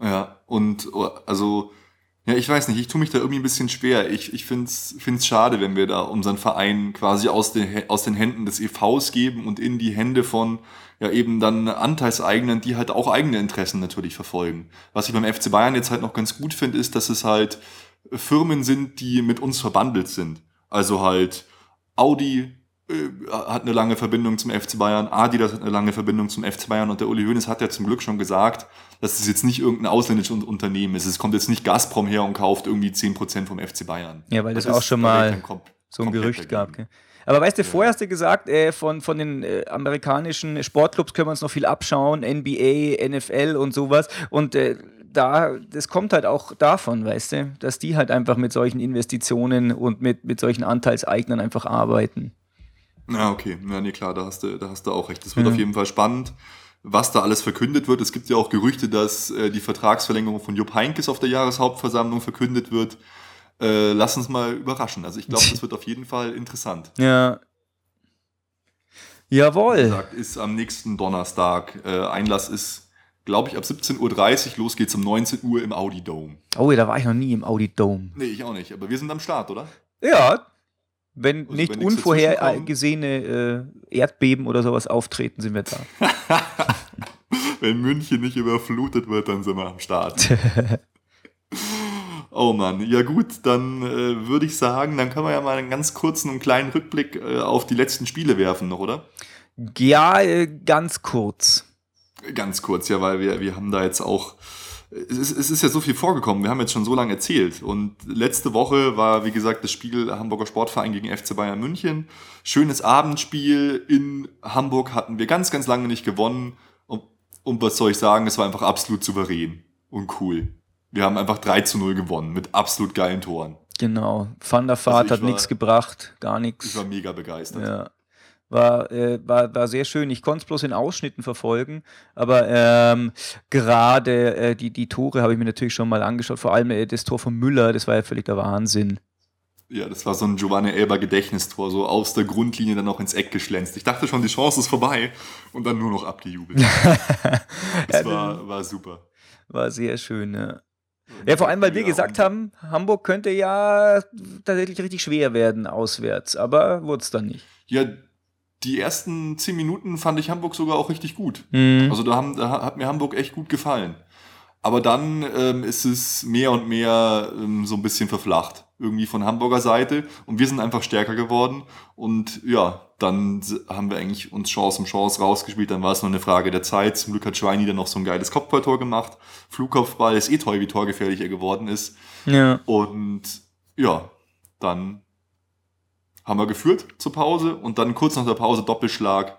Ja, und oh, also, ja, ich weiß nicht, ich tue mich da irgendwie ein bisschen schwer. Ich, ich finde es schade, wenn wir da unseren Verein quasi aus den, aus den Händen des EVs geben und in die Hände von ja eben dann Anteilseigenen, die halt auch eigene Interessen natürlich verfolgen. Was ich beim FC Bayern jetzt halt noch ganz gut finde, ist, dass es halt Firmen sind, die mit uns verbandelt sind. Also halt Audi, äh, hat eine lange Verbindung zum FC Bayern, Adidas hat eine lange Verbindung zum FC Bayern und der Uli Hoeneß hat ja zum Glück schon gesagt, dass es jetzt nicht irgendein ausländisches Unternehmen ist. Es kommt jetzt nicht Gazprom her und kauft irgendwie 10% vom FC Bayern.
Ja, weil das, das auch schon mal so ein Gerücht gab. Gell? Aber weißt du, ja. vorher hast du gesagt, äh, von, von den äh, amerikanischen Sportclubs können wir uns noch viel abschauen, NBA, NFL und sowas. Und äh, da, das kommt halt auch davon, weißt du, dass die halt einfach mit solchen Investitionen und mit, mit solchen Anteilseignern einfach arbeiten.
Ja, okay. Ja, nee, klar, da hast du, da hast du auch recht. Das wird ja. auf jeden Fall spannend, was da alles verkündet wird. Es gibt ja auch Gerüchte, dass äh, die Vertragsverlängerung von Jupp Heinkes auf der Jahreshauptversammlung verkündet wird. Äh, lass uns mal überraschen. Also ich glaube, das wird auf jeden Fall interessant.
Ja. Jawohl. Wie
gesagt, ist am nächsten Donnerstag. Äh, Einlass ist, glaube ich, ab 17.30 Uhr. Los geht's um 19 Uhr im Audi Dome.
Oh, da war ich noch nie im Audi Dome.
Nee, ich auch nicht. Aber wir sind am Start, oder?
Ja, wenn also nicht wenn unvorhergesehene äh, Erdbeben oder sowas auftreten, sind wir da.
wenn München nicht überflutet wird, dann sind wir am Start. oh Mann, ja gut, dann äh, würde ich sagen, dann können wir ja mal einen ganz kurzen und kleinen Rückblick äh, auf die letzten Spiele werfen noch, oder?
Ja, äh, ganz kurz.
Ganz kurz, ja, weil wir, wir haben da jetzt auch es ist, es ist ja so viel vorgekommen. Wir haben jetzt schon so lange erzählt. Und letzte Woche war, wie gesagt, das Spiel Hamburger Sportverein gegen FC Bayern München. Schönes Abendspiel in Hamburg hatten wir ganz, ganz lange nicht gewonnen. Und, und was soll ich sagen? Es war einfach absolut souverän und cool. Wir haben einfach 3 zu 0 gewonnen mit absolut geilen Toren.
Genau. Van der Vaart also hat nichts gebracht, gar nichts.
Ich war mega begeistert.
Ja. War, äh, war, war sehr schön. Ich konnte es bloß in Ausschnitten verfolgen, aber ähm, gerade äh, die, die Tore habe ich mir natürlich schon mal angeschaut. Vor allem äh, das Tor von Müller, das war ja völlig der Wahnsinn.
Ja, das war so ein Giovanni Elber Gedächtnistor, so aus der Grundlinie dann noch ins Eck geschlänzt. Ich dachte schon, die Chance ist vorbei und dann nur noch abgejubelt. das war, war super.
War sehr schön, ja. Ja, vor allem, weil wir gesagt haben, Hamburg könnte ja tatsächlich richtig schwer werden auswärts, aber wurde es dann nicht.
Ja, die ersten zehn Minuten fand ich Hamburg sogar auch richtig gut. Mhm. Also da, haben, da hat mir Hamburg echt gut gefallen. Aber dann ähm, ist es mehr und mehr ähm, so ein bisschen verflacht. Irgendwie von Hamburger Seite. Und wir sind einfach stärker geworden. Und ja, dann haben wir eigentlich uns Chance um Chance rausgespielt. Dann war es nur eine Frage der Zeit. Zum Glück hat Schweini dann noch so ein geiles Kopfballtor gemacht. Flugkopfball ist eh toll, wie torgefährlich er geworden ist. Ja. Und ja, dann haben wir geführt zur Pause und dann kurz nach der Pause Doppelschlag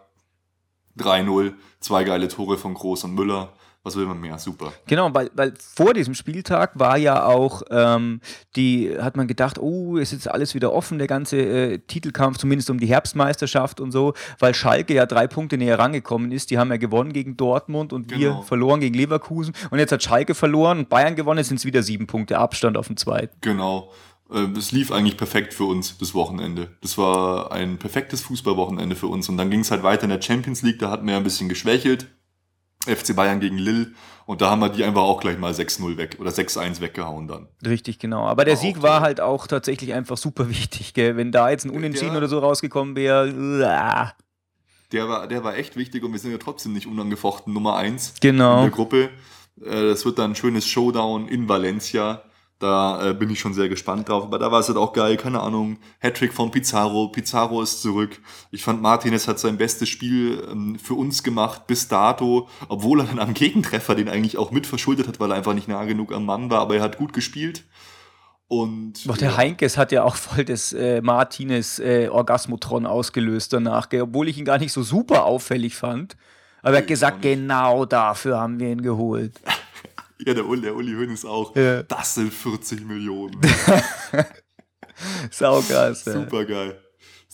3-0, zwei geile Tore von Groß und Müller. Was will man mehr? Super.
Genau, weil, weil vor diesem Spieltag war ja auch ähm, die, hat man gedacht, oh, es ist jetzt alles wieder offen, der ganze äh, Titelkampf, zumindest um die Herbstmeisterschaft und so, weil Schalke ja drei Punkte näher rangekommen ist. Die haben ja gewonnen gegen Dortmund und genau. wir verloren gegen Leverkusen. Und jetzt hat Schalke verloren und Bayern gewonnen, jetzt sind es wieder sieben Punkte Abstand auf dem zweiten.
Genau. Äh, es lief eigentlich perfekt für uns, das Wochenende. Das war ein perfektes Fußballwochenende für uns. Und dann ging es halt weiter in der Champions League, da hatten wir ein bisschen geschwächelt. FC Bayern gegen Lille. Und da haben wir die einfach auch gleich mal 6-0 weg oder 6-1 weggehauen dann.
Richtig, genau. Aber der war Sieg war halt auch tatsächlich einfach super wichtig, gell? Wenn da jetzt ein Unentschieden der, oder so rausgekommen wäre.
Der war, der war echt wichtig und wir sind ja trotzdem nicht unangefochten Nummer 1
genau.
in der Gruppe. Äh, das wird dann ein schönes Showdown in Valencia. Da äh, bin ich schon sehr gespannt drauf. Aber da war es halt auch geil, keine Ahnung. Hattrick von Pizarro. Pizarro ist zurück. Ich fand Martinez hat sein bestes Spiel ähm, für uns gemacht bis dato, obwohl er dann am Gegentreffer den eigentlich auch mit verschuldet hat, weil er einfach nicht nah genug am Mann war. Aber er hat gut gespielt. Und,
Doch der ja. Heinkes hat ja auch voll das äh, Martinez äh, Orgasmotron ausgelöst danach, obwohl ich ihn gar nicht so super auffällig fand. Aber er hat gesagt, genau dafür haben wir ihn geholt.
Ja, der Uli, der Uli Hoeneß auch. Ja. Das sind 40 Millionen.
Saugas.
Super geil.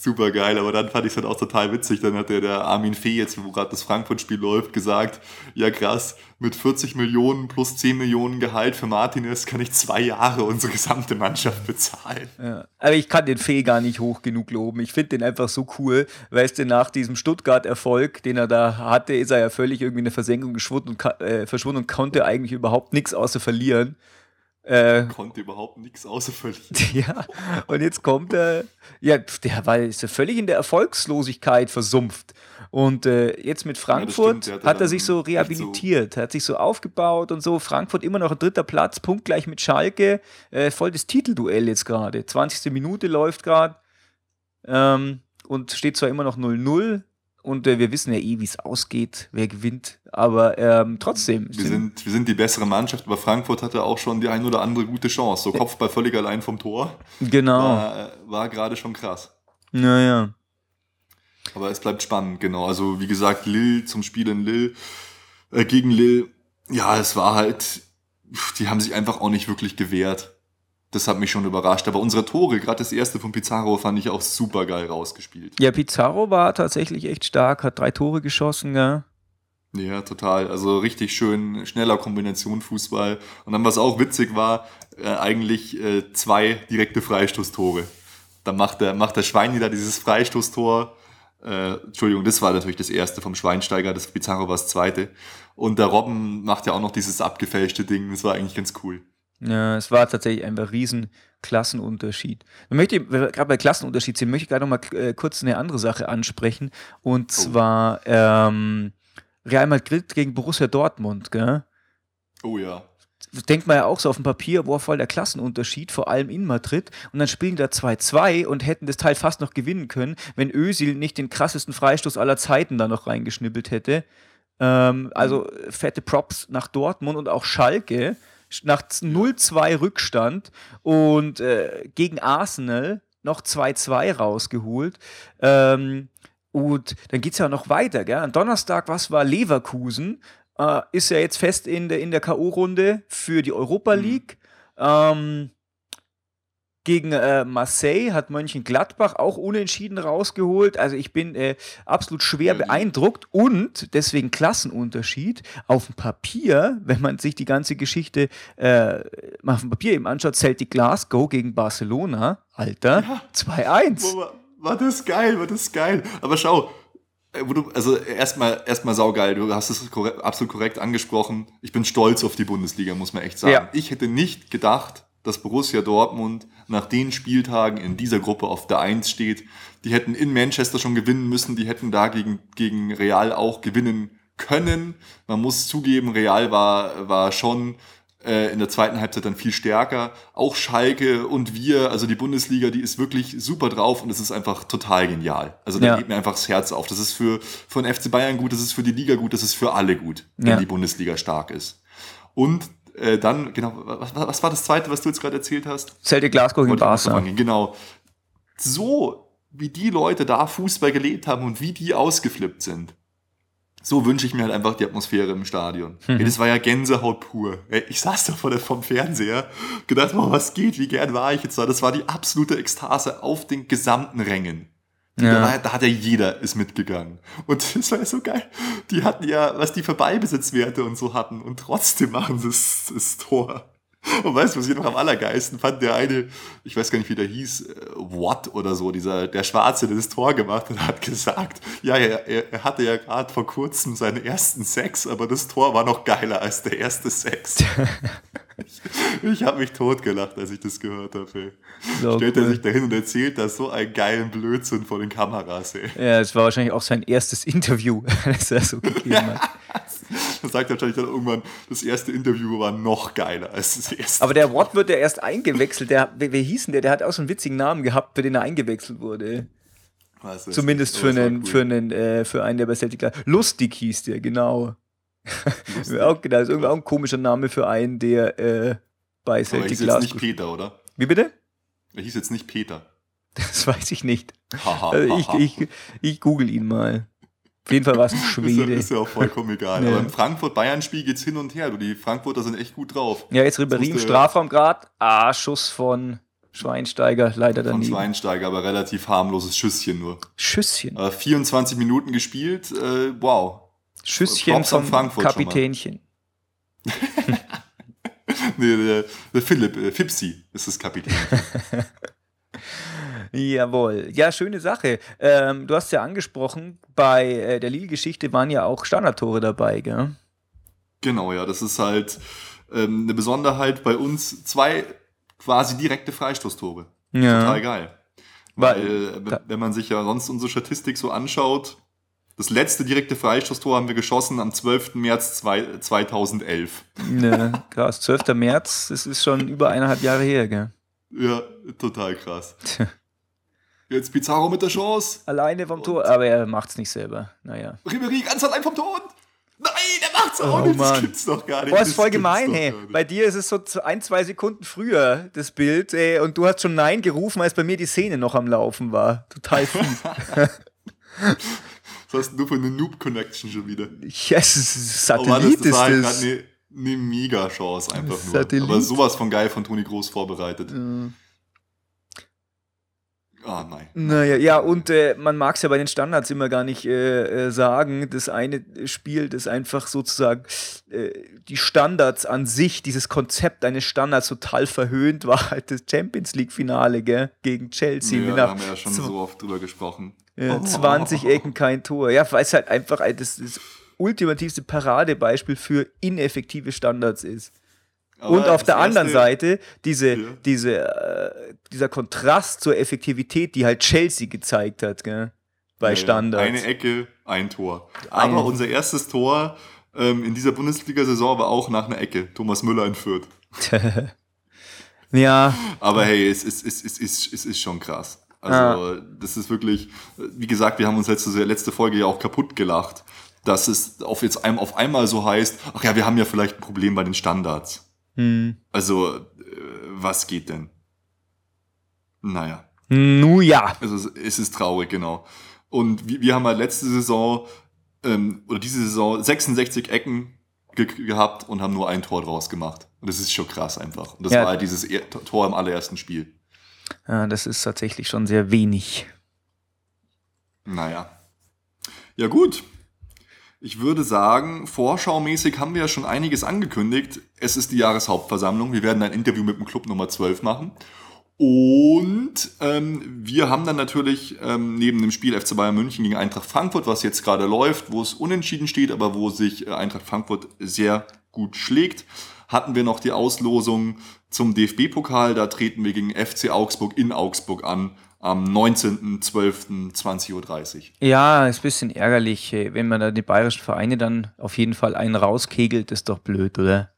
Super geil, aber dann fand ich es halt auch total witzig. Dann hat der, der Armin Fee jetzt, wo gerade das Frankfurt-Spiel läuft, gesagt, ja krass, mit 40 Millionen plus 10 Millionen Gehalt für Martinez kann ich zwei Jahre unsere gesamte Mannschaft bezahlen.
Ja. Aber ich kann den Fee gar nicht hoch genug loben. Ich finde den einfach so cool. Weißt du, nach diesem Stuttgart-Erfolg, den er da hatte, ist er ja völlig irgendwie in eine Versenkung geschwunden und, äh, verschwunden und konnte eigentlich überhaupt nichts außer verlieren.
Äh, Konnte überhaupt nichts außer verlieren.
Ja, und jetzt kommt er, ja, der war ist ja völlig in der Erfolgslosigkeit versumpft. Und äh, jetzt mit Frankfurt ja, hat er sich so rehabilitiert, so hat sich so aufgebaut und so. Frankfurt immer noch ein dritter Platz, punktgleich mit Schalke. Äh, voll das Titelduell jetzt gerade. 20. Minute läuft gerade. Ähm, und steht zwar immer noch 0-0, und äh, wir wissen ja eh, wie es ausgeht, wer gewinnt. Aber ähm, trotzdem.
Wir sind, wir sind die bessere Mannschaft, aber Frankfurt hatte auch schon die ein oder andere gute Chance. So Kopfball völlig allein vom Tor.
Genau.
War, äh, war gerade schon krass.
Naja.
Aber es bleibt spannend, genau. Also wie gesagt, Lille zum Spiel in Lille, äh, gegen Lille. Ja, es war halt, die haben sich einfach auch nicht wirklich gewehrt das hat mich schon überrascht. Aber unsere Tore, gerade das erste von Pizarro, fand ich auch super geil rausgespielt.
Ja, Pizarro war tatsächlich echt stark, hat drei Tore geschossen, ja.
Ja, total. Also richtig schön schneller Kombination Fußball. Und dann, was auch witzig war, äh, eigentlich äh, zwei direkte Freistoßtore. Dann macht der, macht der Schweini da dieses Freistoßtor. Äh, Entschuldigung, das war natürlich das erste vom Schweinsteiger, das Pizarro war das zweite. Und der Robben macht ja auch noch dieses abgefälschte Ding. Das war eigentlich ganz cool.
Ja, es war tatsächlich einfach ein riesen Klassenunterschied. Ich möchte, gerade bei Klassenunterschied sind, möchte ich gerade noch mal äh, kurz eine andere Sache ansprechen. Und oh. zwar ähm, Real Madrid gegen Borussia Dortmund, gell?
Oh ja.
Denkt man ja auch so auf dem Papier, boah, voll der Klassenunterschied, vor allem in Madrid. Und dann spielen da 2-2 und hätten das Teil fast noch gewinnen können, wenn Özil nicht den krassesten Freistoß aller Zeiten da noch reingeschnippelt hätte. Ähm, also fette Props nach Dortmund und auch Schalke nach 0-2 Rückstand und äh, gegen Arsenal noch 2-2 rausgeholt. Ähm, und dann geht es ja noch weiter. Gell? Am Donnerstag, was war Leverkusen? Äh, ist ja jetzt fest in der, in der K.O.-Runde für die Europa mhm. League. Mhm. Ähm, gegen äh, Marseille hat Mönchengladbach auch unentschieden rausgeholt. Also ich bin äh, absolut schwer beeindruckt und deswegen Klassenunterschied. Auf dem Papier, wenn man sich die ganze Geschichte äh, auf dem Papier eben anschaut, Celtic Glasgow gegen Barcelona, Alter, ja. 2-1.
War, war das geil, war das geil. Aber schau, äh, also erstmal erstmal saugeil, du hast es korrekt, absolut korrekt angesprochen. Ich bin stolz auf die Bundesliga, muss man echt sagen. Ja. Ich hätte nicht gedacht, dass Borussia Dortmund nach den Spieltagen in dieser Gruppe auf der Eins steht. Die hätten in Manchester schon gewinnen müssen, die hätten da gegen, gegen Real auch gewinnen können. Man muss zugeben, Real war, war schon äh, in der zweiten Halbzeit dann viel stärker. Auch Schalke und wir, also die Bundesliga, die ist wirklich super drauf und es ist einfach total genial. Also da ja. geht mir einfach das Herz auf. Das ist für, für den FC Bayern gut, das ist für die Liga gut, das ist für alle gut, wenn ja. die Bundesliga stark ist. Und äh, dann, genau, was, was, war das zweite, was du jetzt gerade erzählt hast?
Celtic Glasgow gegen Barca.
Genau. So, wie die Leute da Fußball gelebt haben und wie die ausgeflippt sind. So wünsche ich mir halt einfach die Atmosphäre im Stadion. Mhm. Das war ja Gänsehaut pur. Ich saß da vor der, vom Fernseher, gedacht, oh, was geht, wie gern war ich jetzt da. Das war die absolute Ekstase auf den gesamten Rängen. Ja. Da, war, da, hat ja jeder ist mitgegangen. Und das war ja so geil. Die hatten ja, was die für Beibesitzwerte und so hatten. Und trotzdem machen sie das, das Tor. Und weißt du, was ich noch am allergeisten fand? Der eine, ich weiß gar nicht, wie der hieß, äh, Watt oder so, dieser, der Schwarze, der das Tor gemacht hat, hat gesagt, ja, er, er hatte ja gerade vor kurzem seinen ersten Sex, aber das Tor war noch geiler als der erste Sex. ich ich habe mich totgelacht, als ich das gehört habe.
So
Stellt er
cool.
sich dahin und erzählt da so einen geilen Blödsinn vor den Kameras, ey.
Ja, es war wahrscheinlich auch sein erstes Interview, das er so gegeben hat.
Er sagt wahrscheinlich dann irgendwann, das erste Interview war noch geiler als das erste.
Aber der Watt wird ja erst eingewechselt. Der, wer, wer hieß denn der? Der hat auch so einen witzigen Namen gehabt, für den er eingewechselt wurde.
Was ist
Zumindest
das?
für
Das
einen,
cool.
für einen, äh, für einen der bei Celtic war. Lustig hieß der, genau. Auch, genau, ist irgendwie auch ein komischer Name für einen, der äh, bei
Aber er
Celtic
hieß jetzt
Glasgow.
nicht Peter, oder?
Wie bitte?
Er hieß jetzt nicht Peter.
Das weiß ich nicht.
Haha.
Also ich, ich, ich google ihn mal. Auf jeden Fall war es ein Schwede.
ist ja auch vollkommen egal.
Ja.
Aber im Frankfurt-Bayern-Spiel geht's hin und her. Du, die Frankfurter sind echt gut drauf.
Ja, jetzt Ribéry im Strafraum gerade. Ah, Schuss von Schweinsteiger, leider
Von
daneben.
Schweinsteiger, aber relativ harmloses Schüsschen nur.
Schüsschen.
Äh, 24 Minuten gespielt, äh, wow.
Schüsschen vom
Frankfurt.
Kapitänchen.
Nee, der, der Philipp, äh, Fipsi ist das Kapitän.
Jawohl. Ja, schöne Sache. Ähm, du hast ja angesprochen, bei äh, der Lille-Geschichte waren ja auch Standardtore dabei, gell?
genau, ja, das ist halt ähm, eine Besonderheit bei uns. Zwei quasi direkte Freistoßtore. Total geil.
Weil-
Weil, äh, wenn man sich ja sonst unsere Statistik so anschaut, das letzte direkte Freistoßtor haben wir geschossen am 12. März zwei, 2011.
Ne, krass. 12. März, das ist schon über eineinhalb Jahre her, gell?
Ja, total krass. Jetzt Pizarro mit der Chance.
Alleine vom Tor, aber er macht's nicht selber. Naja.
Ribery ganz allein vom Tor. und- Nein, der macht's auch
Oh,
nicht. Das
Mann.
gibt's doch gar nicht.
Boah, ist voll gemein, hey. Bei dir ist es so ein, zwei Sekunden früher, das Bild, ey, und du hast schon Nein gerufen, als bei mir die Szene noch am Laufen war. Total fies.
Was hast denn du für eine Noob-Connection schon wieder?
yes,
Oh
Satellit
das, das halt
ist das.
eine, eine Mega-Chance einfach nur.
Satellit.
Aber sowas von geil von Toni Groß vorbereitet.
Mhm.
Ah, nein.
Naja, ja, und äh, man mag es ja bei den Standards immer gar nicht äh, äh, sagen. Das eine Spiel, das einfach sozusagen äh, die Standards an sich, dieses Konzept eines Standards total verhöhnt, war halt das Champions League-Finale gell, gegen Chelsea.
Ja, da haben wir ja schon so oft drüber gesprochen.
Äh, 20 Ecken kein Tor. Ja, weil es halt einfach ein- das, das ultimativste Paradebeispiel für ineffektive Standards ist.
Aber
Und auf der anderen
erste-
Seite diese,
Ja.
diese, äh, dieser Kontrast zur Effektivität, die halt Chelsea gezeigt hat, gell? bei
Ja.
Standards.
Eine Ecke, ein Tor. Aber unser erstes Tor ähm, in dieser Bundesliga-Saison war auch nach einer Ecke. Thomas Müller in Fürth.
ja,
Aber hey, es ist, es ist, es ist, es ist schon krass. Also, das ist wirklich, wie gesagt, wir haben uns letzte, letzte Folge ja auch kaputt gelacht, dass es auf jetzt einem auf einmal so heißt, ach ja, wir haben ja vielleicht ein Problem bei den Standards.
hm.
Also, äh, was geht denn? Naja.
nu ja.
Also es, ist traurig, genau. Und wir, wir haben halt letzte Saison ähm, oder diese Saison 66 Ecken ge gehabt und haben nur ein Tor draus gemacht. Und das ist schon krass einfach. Und das
Ja.
war halt dieses er Tor im allerersten Spiel.
Ja. Das ist tatsächlich schon sehr wenig.
Naja. Ja gut. Ich würde sagen, vorschaumäßig haben wir ja schon einiges angekündigt. Es ist die Jahreshauptversammlung. Wir werden ein Interview mit dem Club Nummer 12 machen. Und ähm, wir haben dann natürlich ähm, neben dem Spiel FC Bayern München gegen Eintracht Frankfurt, was jetzt gerade läuft, wo es unentschieden steht, aber wo sich äh, Eintracht Frankfurt sehr gut schlägt, hatten wir noch die Auslosung zum DFB-Pokal. Da treten wir gegen FC Augsburg in Augsburg an am 19.12.20.30 Uhr.
Ja, ist ein bisschen ärgerlich, ey, wenn man da die bayerischen Vereine dann auf jeden Fall einen rauskegelt, ist doch blöd, oder?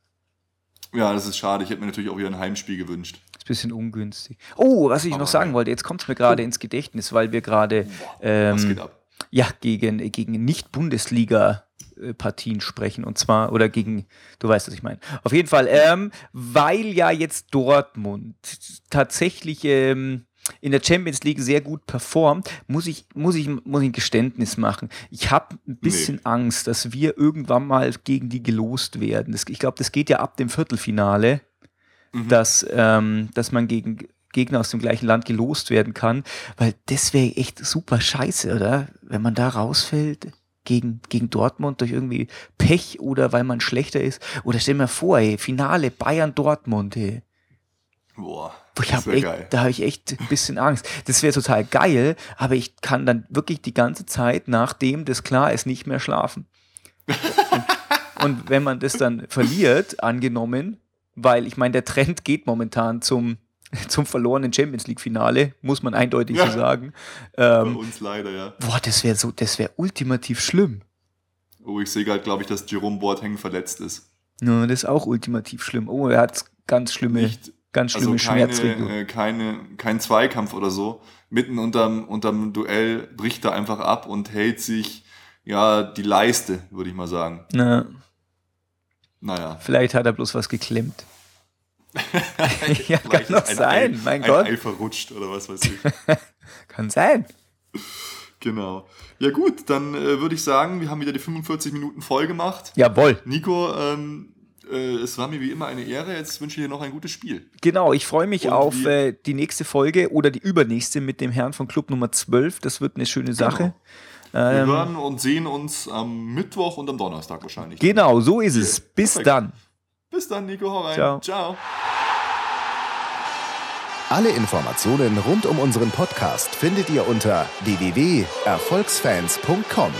Ja, das ist schade. Ich hätte mir natürlich auch wieder ein Heimspiel gewünscht.
Ist ein bisschen ungünstig. Oh, was ich
Aber
noch sagen wollte, jetzt kommt es mir gerade ins Gedächtnis, weil wir gerade ähm, ja, gegen, gegen Nicht-Bundesliga-Partien sprechen. Und zwar, oder gegen, du weißt, was ich meine. Auf jeden Fall, ähm, weil ja jetzt Dortmund tatsächlich ähm, in der Champions League sehr gut performt, muss ich, muss ich, muss ich ein Geständnis machen. Ich habe ein bisschen Angst, dass wir irgendwann mal gegen die gelost werden. Das, ich glaube, das geht ja ab dem Viertelfinale, dass, ähm, dass man gegen Gegner aus dem gleichen Land gelost werden kann, weil das wäre echt super scheiße, oder? Wenn man da rausfällt. Gegen, gegen Dortmund durch irgendwie Pech oder weil man schlechter ist. Oder stell mir vor, ey, Finale Bayern-Dortmund, ey.
Boah,
ich hab echt,
geil.
da habe ich echt ein bisschen Angst. Das wäre total geil, aber ich kann dann wirklich die ganze Zeit, nachdem das klar ist, nicht mehr schlafen. Und, und wenn man das dann verliert, angenommen, weil ich meine, der Trend geht momentan zum, zum verlorenen Champions League-Finale, muss man eindeutig
Ja.
so sagen.
Bei
Ähm,
uns leider, ja.
boah, das wäre so, das wäre ultimativ schlimm.
Oh, ich sehe gerade, glaube ich, dass Jerome Boateng verletzt ist.
Ja, das ist auch ultimativ schlimm. Oh, er hat ganz schlimme,
Nicht,
ganz
also
schlimme
keine,
Schmerzregelung.
äh, keine, kein Zweikampf oder so. Mitten unterm, unterm Duell bricht er einfach ab und hält sich, ja, die Leiste, würde ich mal sagen.
Na,
Naja.
vielleicht hat er bloß was geklemmt. ja, kann doch sein,
Ei,
mein
ein
Gott.
Ei verrutscht oder was weiß ich.
Kann sein.
genau. Ja gut, dann äh, würde ich sagen, wir haben wieder die 45 Minuten voll gemacht.
Jawohl.
Nico, ähm, äh, es war mir wie immer eine Ehre. Jetzt wünsche ich dir noch ein gutes Spiel.
Genau, ich freue mich
Und
auf äh, die nächste Folge oder die übernächste mit dem Herrn von Club Nummer 12. Das wird eine schöne Sache.
Wir
Ähm,
hören und sehen uns am Mittwoch und am Donnerstag wahrscheinlich.
genau, so ist es. Bis
Perfekt.
dann.
Bis dann, Nico. Hau rein.
Ciao.
Ciao.
Alle Informationen rund um unseren Podcast findet ihr unter www.erfolgsfans.com.